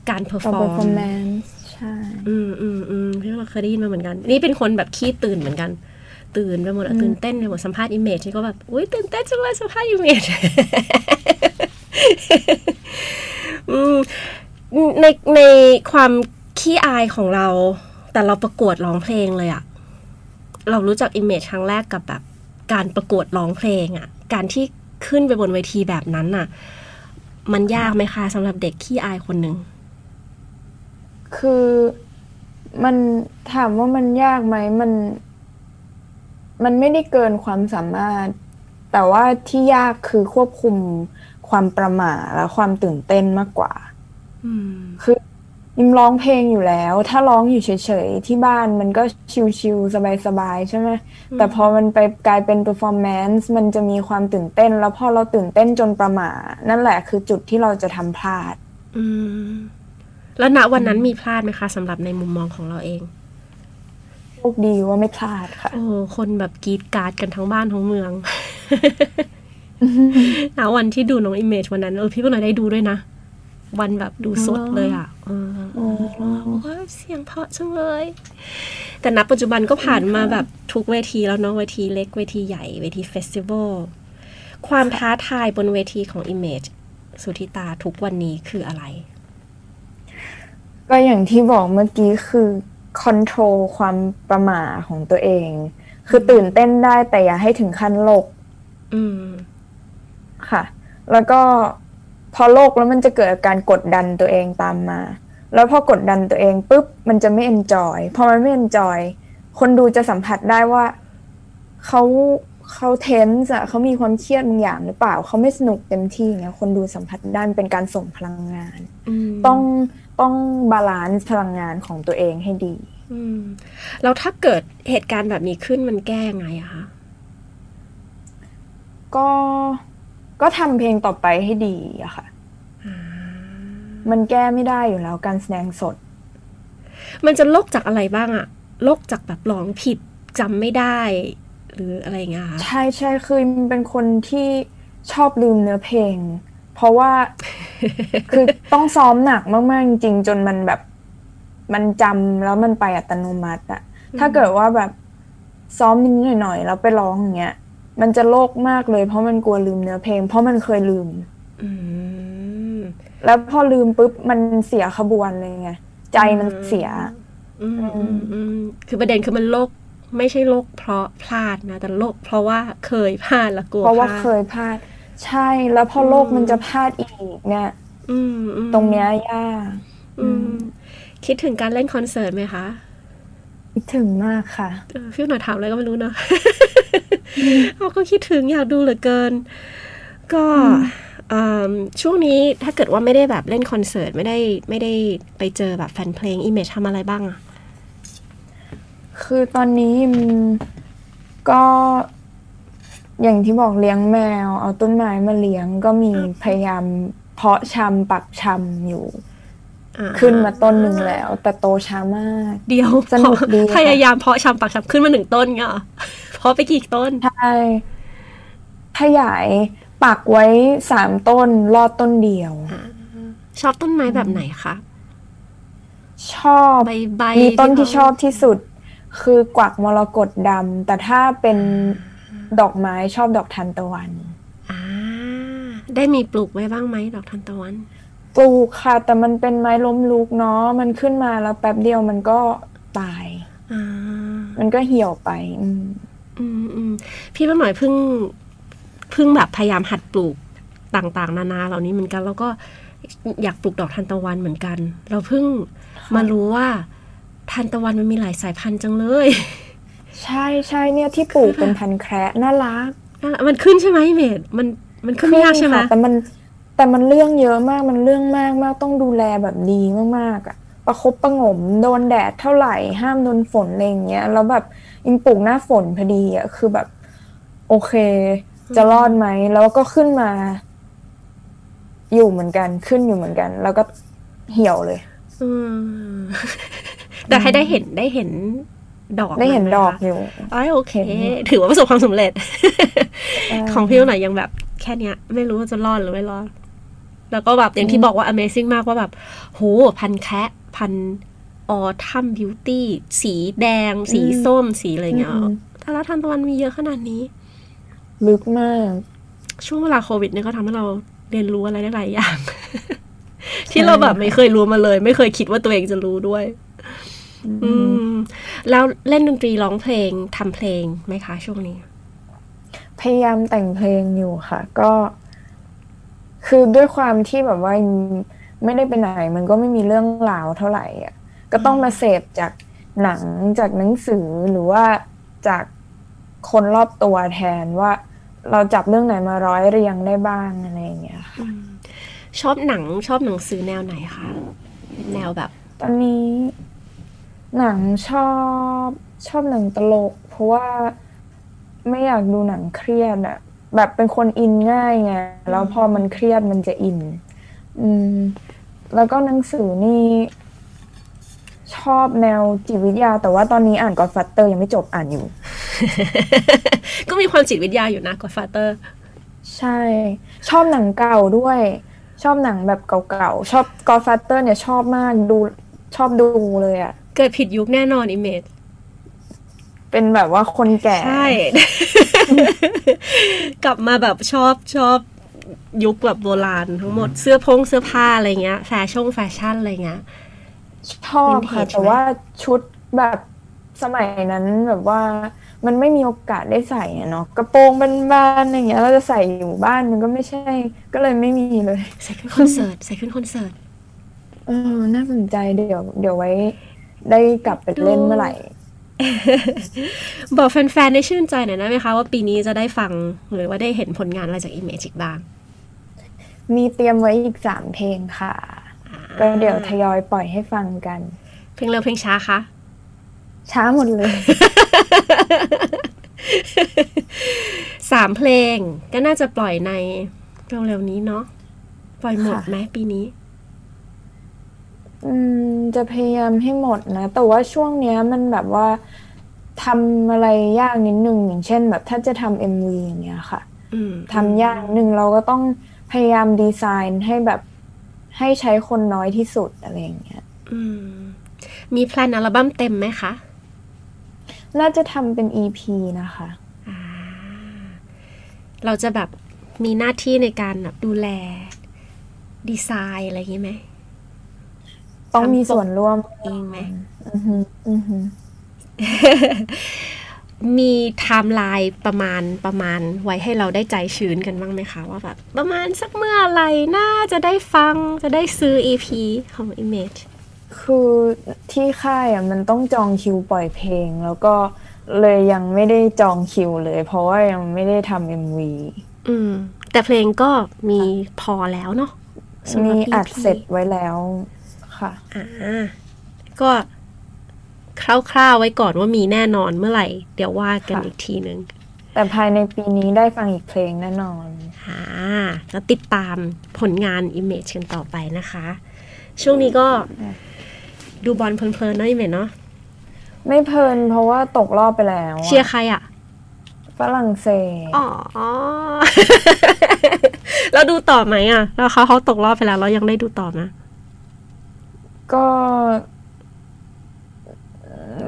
การเพอร์ต่อฟอร์ม performance ใช่ อืมอืมอืมพี่เราเคยได้ยินมาเหมือนกัน นี่เป็นคนแบบขี้ตื่นเหมือนกัน ตื่นไปหมดอะตื่นเต้นไปหมดสัมภาษณ์อิมเมจที่ก็แบบอุ้ยตื่นเต้นจังเลยสัมภาษณ์อิมเมจอืมในในความขี้อายของเรา แต่เราประกวดร้องเพลงเลยอะเรารู้จักอิมเมจครั้งแรกกับแบบการประกวดร้องเพลงอะ การที่ขึ้นไปบนเวทีแบบนั้นน่ะ มันยากไหมคะสำหรับเด็กขี้อายคนหนึ่งคือมันถามว่ามันยากไหมมัน มันไม่ได้เกินความสามารถ แต่ว่าที่ยากคือควบคุมความประหม่าและความตื่นเต้นมากกว่าอืมคือ ยิมร้องเพลงอยู่แล้ว ถ้าร้องอยู่เฉยๆ ที่บ้านมันก็ชิลๆ สบายๆ ใช่ไหมแต่พอมันไปกลายเป็น performance มันจะมีความตื่นเต้น แล้วพอเราตื่นเต้นจนประหม่านั่นแหละคือจุดที่เราจะทำพลาด อืม แล้วณวันนั้นมีพลาดไหมคะสำหรับในมุมมองของเราเองโชคดีว่าไม่พลาดค่ะ โอ้คนแบบกรีดกราร์ดกันทั้งบ้านทั้งเมืองณวันที่ดูน้องอิมเมจวันนั้นเออพี่ก็เลยได้ดูด้วยนะ วันแบบดูสดเลยอะเออเออโอ้ยเสียงเพราะจังเลย แต่ณปัจจุบันก็ผ่านมาแบบทุกเวทีแล้วเนาะเวทีเล็กเวทีใหญ่เวที festival ความท้าทายบนเวทีของ Image สุธิตาทุกวันนี้คืออะไร ก็อย่างที่บอกเมื่อกี้คือ control ความประหม่าของตัวเอง คือตื่นเต้นได้แต่อย่าให้ถึงขั้นลกอืมค่ะ แล้วก็ พอลกแล้วมันจะเกิดอาการกดดันตัวเองตามมา แล้วพอกดดันตัวเองปุ๊บมันจะไม่ enjoy พอมันไม่ enjoy คนดูจะสัมผัสได้ว่าเขาเขา tense อะเขามีความเครียดบางอย่างหรือเปล่าเขาไม่สนุกเต็มที่เงี้ยคนดูสัมผัสได้มันเป็นการส่งพลังงานอืมต้องต้อง balance พลังงานของตัวเองให้ดีอืมแล้วถ้าเกิดเหตุการณ์แบบนี้ขึ้นมันแก้ไงอะคะก็ ก็ทำเพลงต่อไปให้ดีอะค่ะมันแก้ไม่ได้อยู่แล้วการแสดงสด มันจะโลกจากอะไรบ้างอะโลกจากแบบร้องผิดจำไม่ได้ หรืออะไรอย่างเงี้ยคะใช่ใช่คือมันเป็นคนที่ชอบลืมเนื้อเพลง เพราะว่าคือต้องซ้อมหนักมาก ๆ จริงๆจนมันแบบมันจำแล้วมันไปอัตโนมัติอะถ้าเกิดว่าแบบซ้อมนิดหน่อยๆแล้วไปร้องอย่างเงี้ย มันจะโลกมากเลย เพราะมันกลัวลืมเนื้อเพลง เพราะมันเคยลืมอืมแล้วพอลืมปุ๊บมันเสียขบวนเลยไงใจมันเสียอืมอืมอืมคือประเด็นคือมันโลกไม่ใช่โลกเพราะพลาดนะแต่โลกเพราะว่าเคยพลาดและกลัวเพราะว่าพลดเคยพลาด ใช่แล้วพอลกมันจะพลาดอีกเนี่ยอืมอืมตรงเนี้ยยากอืมคิดถึงการเล่นคอนเสิร์ตไหมคะ คิดถึงมากค่ะเออพี่หน่อยถามอะไรก็ไม่รู้เนอะ เราก็คิดถึงอยากดูเหลือเกิน ก็อืมช่วงนี้ถ้าเกิดว่าไม่ได้แบบเล่นคอนเสิร์ตไม่ได้ไม่ได้ไปเจอแบบแฟนเพลงอิมเมจทำอะไรบ้างอะคือตอนนี้มันก็อย่างที่บอกเลี้ยงแมว เอาต้นไม้มาเลี้ยงก็มีพยายามเพาะชำปักชำอยู่อ่า ขึ้นมาต้นหนึ่งแล้ว แต่โตช้ามาก เดียวสนุกดีค่ะพยายามเพาะชำปักชำขึ้นมาหนึ่งต้นเงี้ยเหรอเพาะไปกี่ต้นใช่ขยายปักไว้สามต้นรอดต้นเดียวชอบต้นไม้แบบไหนคะ ชอบใบใบมีต้นที่เขาชอบที่สุด คือกวักมรกตดำแต่ถ้าเป็นดอกไม้ชอบดอกทานตะวันอ่าได้มีปลูกไว้บ้างไหมดอกทานตะวัน ปลูกค่ะ แต่มันเป็นไม้ล้มลุกเนาะมันขึ้นมาแล้วแป๊บเดียวมันก็ตายอ่ามันก็เหี่ยวไป อืมอืมอืมพี่ป้าหน่อยเพิ่งเพิ่งแบบพยายามหัดปลูกต่างๆ นานาเหล่านี้เหมือนกัน แล้วก็อยากปลูกดอกทานตะวันเหมือนกัน เราเพิ่งมารู้ว่าทานตะวันมันมีหลายสายพันธุ์จังเลย ใช่ใช่เนี่ยที่ปลูกเป็นพันธุ์แคระน่ารักนั่นแหละมันขึ้นใช่ไหมเมดมันมันขึ้นไม่ยากใช่ไหมค่ะแต่มัน แต่มันเรื่องเยอะมากมันเรื่องมากมากต้องดูแลแบบดีมากๆอะประคบประหงมโดนแดดเท่าไหร่ห้ามโดนฝนอะไรอย่างเงี้ยแล้วแบบอิงปลูกหน้าฝนพอดีอะคือแบบ โอเค จะรอดไหมแล้วก็ขึ้นมา อยู่เหมือนกันขึ้นอยู่เหมือนกัน แล้วก็เหี่ยวเลย อืมแต่ให้ได้เห็นได้เห็นดอกได้เห็นมัมดอกคะอยู่อ๋อโอเคเห็นถือว่าประสบความสำเร็จใช่ของพี่หน่อยยังแบบแค่เนี้ย ไม่รู้ว่าจะรอดหรือไม่รอด แล้วก็แบบอย่างที่บอกว่า Amazing มากว่าแบบ โห พันแคะพันออทัมบิวตี้สีแดง สีส้มสีอะไรเงี้ยอืมแต่ละทันตะวันมีเยอะขนาดนี้ ลึกมาก ช่วงเวลาโควิดเนี่ยก็ทำให้เราเรียนรู้อะไรได้หลายอย่าง ที่เราแบบไม่เคยรู้มาเลย ไม่เคยคิดว่าตัวเองจะรู้ด้วย อืม แล้วเล่นดนตรีร้องเพลงทำเพลงไหมคะช่วงนี้ พยายามแต่งเพลงอยู่ค่ะ ก็ คือด้วยความที่แบบว่าไม่ได้ไปไหน มันก็ไม่มีเรื่องราวเท่าไหร่อะก็ต้องมาเสพจากหนังจากหนังสือหรือว่าจากคนรอบตัวแทนว่า เราจับเรื่องไหนมาร้อยเรียงได้บ้างอะไรอย่างเงี้ยค่ะชอบหนังชอบหนังสือแนวไหนคะเป็นแนวแบบ ตอนนี้ หนังชอบชอบหนังตลก เพราะว่าไม่อยากดูหนังเครียดอะ แบบเป็นคนอินง่ายไงแล้วพอมันเครียดมันจะอิน อืม แล้วก็หนังสือนี่ ชอบแนวจิตวิทยา แต่ว่าตอนนี้อ่าน Godfather ยังไม่จบอ่านอยู่ ก็มีความจิตวิทยาอยู่นะ Godfather ใช่ ชอบหนังเก่าด้วย ชอบหนังแบบเก่าๆ ชอบ Godfather เนี่ยชอบมากดูชอบดูเลยอะเกิดผิดยุคแน่นอนอิมเมจ เป็นแบบว่าคนแก่ ใช่ กลับมาแบบชอบชอบยุคแบบโบราณทั้งหมดเสื้อพงเสื้อผ้าอะไรเงี้ยแฟชั่นแฟชั่นอะไรเงี้ยชอบค่ะ Vintage แต่ว่าชุดแบบสมัยนั้นแบบว่ามันไม่มีโอกาสได้ใส่อะเนาะกระโปรงบานๆอย่างเงี้ยเราจะใส่อยู่บ้านมันก็ไม่ใช่ ก็เลยไม่มีเลย ใส่ขึ้นคอนเสิร์ตใส่ขึ้นคอนเสิร์ตเออน่าสนใจเดี๋ยว เดี๋ยวไว้ได้กลับไปเล่นเมื่อไหร่ บอกแฟนๆ ได้ชื่นใจหน่อยได้ไหมคะ ว่าปีนี้จะได้ฟังหรือว่าได้เห็นผลงานอะไรจาก Image อีกบ้าง มีเตรียมไว้อีกสามเพลงค่ะ ก็เดี๋ยวทยอยปล่อยให้ฟังกัน เพลงเร็วเพลงช้าคะ ช้าหมดเลยสามเพลงก็น่าจะปล่อยในเร็วๆนี้เนาะปล่อยหมดค่ะไหมปีนี้ อืม จะพยายามให้หมดนะ แต่ว่าช่วงเนี้ยมันแบบว่าทำอะไรยากนิดนึงอย่างเช่น แบบถ้าจะทำ MV อย่างเงี้ยค่ะอืมทำยากนิดนึงเราก็ต้องพยายามดีไซน์ให้แบบให้ใช้คนน้อยที่สุดอะไรอย่างเงี้ย อืม มี plan อัลบั้มเต็มไหมคะ น่าจะทำเป็น EP นะคะ อ่า เราจะแบบมีหน้าที่ในการแบบดูแล ดีไซน์อะไรอย่างงี้ไหม ต้องมีทำปกส่วนร่วมเองไหมอือฮึอือฮึมีไทม์ไลน์ประมาณประมาณไว้ให้เราได้ใจชื้นกันบ้างไหมคะว่าแบบประมาณสักเมื่อไหร่น่าจะได้ฟังจะได้ซื้อ EP ของ Image คือที่ค่ายอะมันต้องจองคิวปล่อยเพลง แล้วก็เลยยังไม่ได้จองคิวเลย เพราะว่ายังไม่ได้ทำ MVอืม แต่เพลงก็มีพอแล้วเนาะสำหมีรับอัด EP เสร็จไว้แล้ว ค่ะอ่าก็คร่าวๆไว้ก่อนว่ามีแน่นอนเมื่อไหร่ เดี๋ยวว่ากันค่ะอีกทีนึง แต่ภายในปีนี้ได้ฟังอีกเพลงแน่นอนอ่าก็ติดตามผลงาน Image กันต่อไปนะคะ ช่วงนี้ก็ดูบอลเพลินๆเนาะ Image เนาะไม่เพลินเพราะว่าตกรอบไปแล้วอะเชียร์ใครอะฝรั่งเศสอ๋อแล้วดูต่อไหมอะแล้วเขาเขาตกรอบไปแล้ว เรายังได้ดูต่อไหม ก็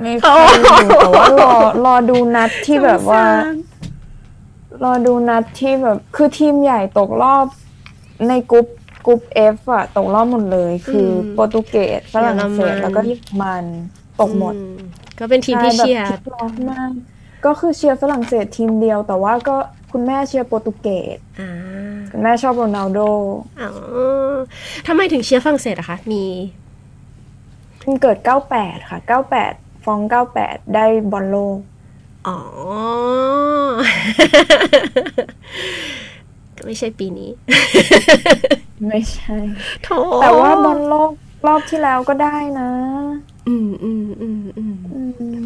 ไม่ค่อยดูแต่ว่ารอรอดูนัดที่แบบว่าสงสรรอดูนัดที่แบบ คือทีมใหญ่ตกรอบในกรุ๊ปกรุ๊ป F อะตกรอบหมดเลย คืออมโปรตุเกสฝรั่งเศสเยอรมันแล้วก็เยอรมันตกหมดอืก็เป็นทีมที่ใแบบเชียร์พลิกล็อกมากก็คือเชียร์ฝรั่งเศสทีมเดียว แต่ว่าก็คุณแม่เชียร์โปรตุเกสอ่าคุณแม่ชอบโรนัลโดอ๋อทำไมถึงเชียร์ฝรั่งเศสอะคะมีเพิ่งเกิด 98 ค่ะ 98 ฟอง 98 ได้บอลโลก อ๋อก็ไม่ใช่ปีนี้ ไม่ใช่โถแต่ว่าบอลโลกรอบที่แล้วก็ได้นะอืมอืมอืมอืมอืม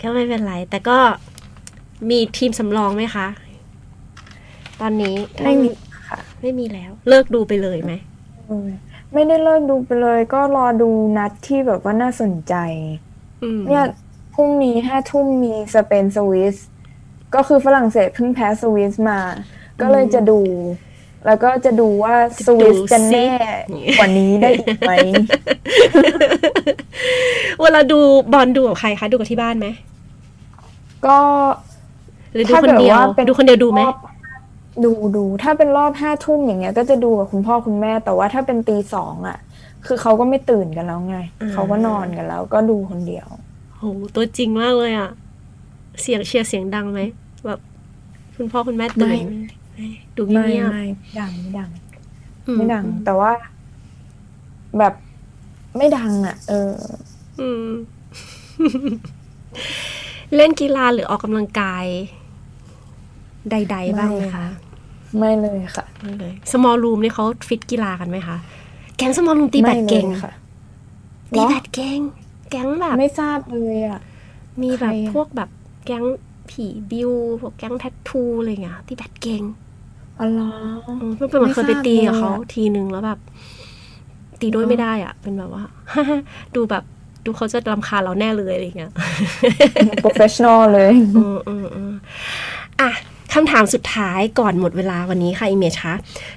ก็ไม่เป็นไร แต่ก็มีทีมสำรองไหมคะ ตอนนี้ไม่มีค่ะ ไม่มีแล้ว เลิกดูไปเลยไหมเออ ไม่ได้เลิกดูไปเลย ก็รอดูนัดที่แบบว่าน่าสนใจอืมเนี่ยพรุ่งนี้ห้าทุ่มมีสเปนสวิสก็คือฝรั่งเศสเพิ่งแพ้สวิสมา ก็เลยจะดู แล้วก็จะดูว่าสวิสจะแน่กว่านี้ได้อีกไหมเวลาดูบอลดูกับใครคะ ดูกับที่บ้านไหม ก็หรือดูถ้าคนเกิดเดียวว่าเป็นดูคนเดียวดูไหมรอบ ดูดูถ้าเป็นรอบห้าทุ่มอย่างเงี้ย ก็จะดูกับคุณพ่อคุณแม่ แต่ว่าถ้าเป็นตีสองอะ คือเขาก็ไม่ตื่นกันแล้วไง เขาก็นอนกันแล้ว ก็ดูคนเดียวโหตัวจริงมากเลยอะเสียงเชียร์เสียงดังไหมแบบ คุณพ่อคุณแม่ตื่นไม่ไหมไม่ดูไม่เงียบไม่ดังไม่ดังๆอืไม่ดัง แต่ว่า แบบไม่ดังอะ เอออืมเล่นกีฬาหรือออกกำลังกาย ใด ๆ บ้างไหมไม่คะค่ะ ไม่เลยค่ะไม่เลยสมอลรูมนี่เขาฟิตกีฬากันไหมคะ แก๊งสมอลรูมตีแบไม่ดเลเก่งยค่ะตีแบดเก่งแก๊งแบบไม่ทราบเลยอะมีแบบใครอะพวกแบบแก๊งผีบิวพวกแก๊ง tattoo อะไรเงี้ยตีแบดเก่งอ๋อเหรออืมเพื่อนมันเคยไปตีกับเขาไม่ทราบเลยอะทีนึงแล้วแบบ ตีด้วยไม่ได้อะ เป็นแบบว่าดูแบบดูเขาจะรำคาญเราแน่เลยอะไรเงี้ย professional เลยอืมอืมอืมอะ คำถามสุดท้ายก่อนหมดเวลาวันนี้ค่ะอิเมจคะ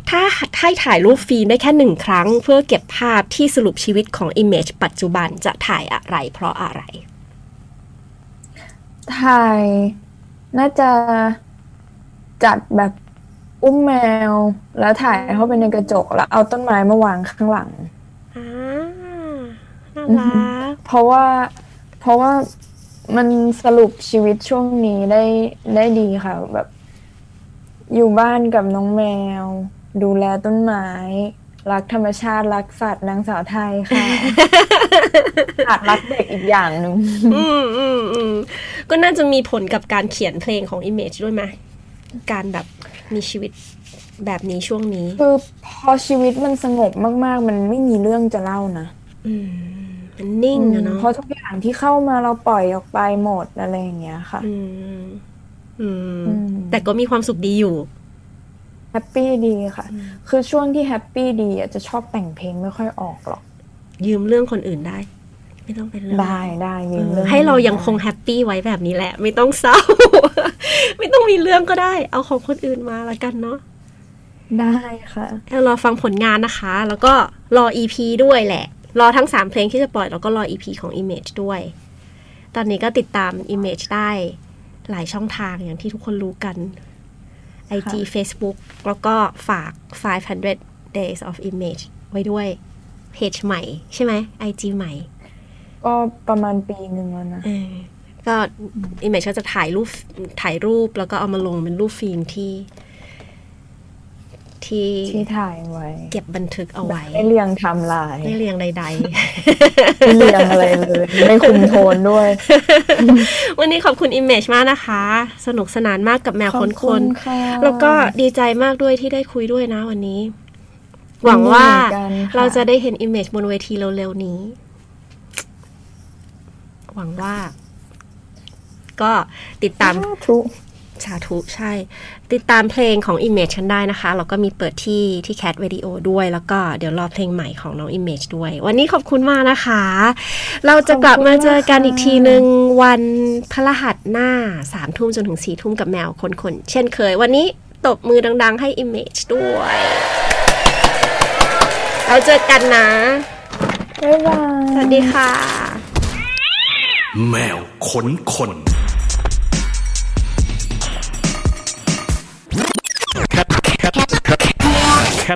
ถ้าให้ถ่ายรูปฟิล์มได้แค่หนึ่งครั้ง เพื่อเก็บภาพที่สรุปชีวิตของอิเมจปัจจุบันจะถ่ายอะไรเพราะอะไร ถ่ายน่าจะจัดแบบอุ้มแมว แล้วถ่ายเข้าไปในกระจกแล้วเอาต้นไม้มาวางข้างหลังอ่าน่ารักเพราะว่าเพราะว่ามันสรุปชีวิตช่วงนี้ได้ได้ดีค่ะ แบบ อยู่บ้านกับน้องแมว ดูแลต้นไม้ รักธรรมชาติรักสัตว์นางสาวไทยค่ะอาจรักเด็กอีกอย่างหนึ่งอืมอืมอืมก็น่าจะมีผลกับการเขียนเพลงของ Image ด้วยไหมการแบบมีชีวิตแบบนี้ช่วงนี้ คือพอชีวิตมันสงบมาก ๆ มันไม่มีเรื่องจะเล่านะอืมมันนิ่งอะเนาะเพราะทุกอย่างที่เข้ามาเราปล่อยออกไปหมดอะไรอย่างเงี้ยค่ะ อืม อืมอืม แต่ก็มีความสุขดีอยู่ happy ดีค่ะ คือช่วงที่ happy ดีอะจะชอบแต่งเพลงไม่ค่อยออกหรอก ยืมเรื่องคนอื่นได้ ไม่ต้องเป็นเรื่องได้ได้ยืมเออเรื่องให้เรายังคง happy ไว้แบบนี้แหละ ไม่ต้องเศร้า ไม่ต้องมีเรื่องก็ได้ เอาของคนอื่นมาละกันเนาะได้ค่ะรอฟังผลงานนะคะ แล้วก็รอ EP ด้วยแหละ รอทั้ง 3 เพลงที่จะปล่อย แล้วก็รอ EP ของ Image ด้วย ตอนนี้ก็ติดตาม Image ได้ หลายช่องทางอย่างที่ทุกคนรู้กัน IG Facebook แล้วก็ฝาก 500 Days of Image ไว้ด้วยเพจใหม่ใช่ไหม IG ใหม่ ก็ประมาณปีหนึ่งแล้วนะเออก็ Image ก็จะถ่ายรูปถ่ายรูปแล้วก็เอามาลงเป็นรูปฟิล์มที่ ที่ที่ถ่ายไว้ เก็บบันทึกเอาไว้ ไม่เรียงไทำลายไม่เรียงใดไม่เรียงอะไรเลย ไม่คุมโทนด้วยๆวันนี้ขอบคุณ Image มากนะคะ สนุกสนานมากกับแมวขอบคนคุนณๆค่ะแล้วก็ดีใจมากด้วยที่ได้คุยด้วยนะวันนี้ หวังว่าเหมือนกันค่ะเราจะได้เห็น Image บนเวทีเร็วๆนี้ หวังว่า ก็ติดตามทุก สาธุใช่ ติดตามเพลงของ Image ฉันได้นะคะแล้วก็มีเปิดที่ที่ Cat Video ด้วย แล้วก็เดี๋ยวรอเพลงใหม่ของน้อง Image ด้วย วันนี้ขอบคุณมากนะคะ เราจะกลับมาเจอกันอีกทีหนึ่งวันพฤหัสหน้าสามทุ่มจนถึงสี่ทุ่มกับแมวคนๆ เช่นเคย วันนี้ตบมือดัง ๆ ให้ Image ด้วย เราเจอกันนะบ๊ายบายสวัสดีค่ะ แมวขนคน แค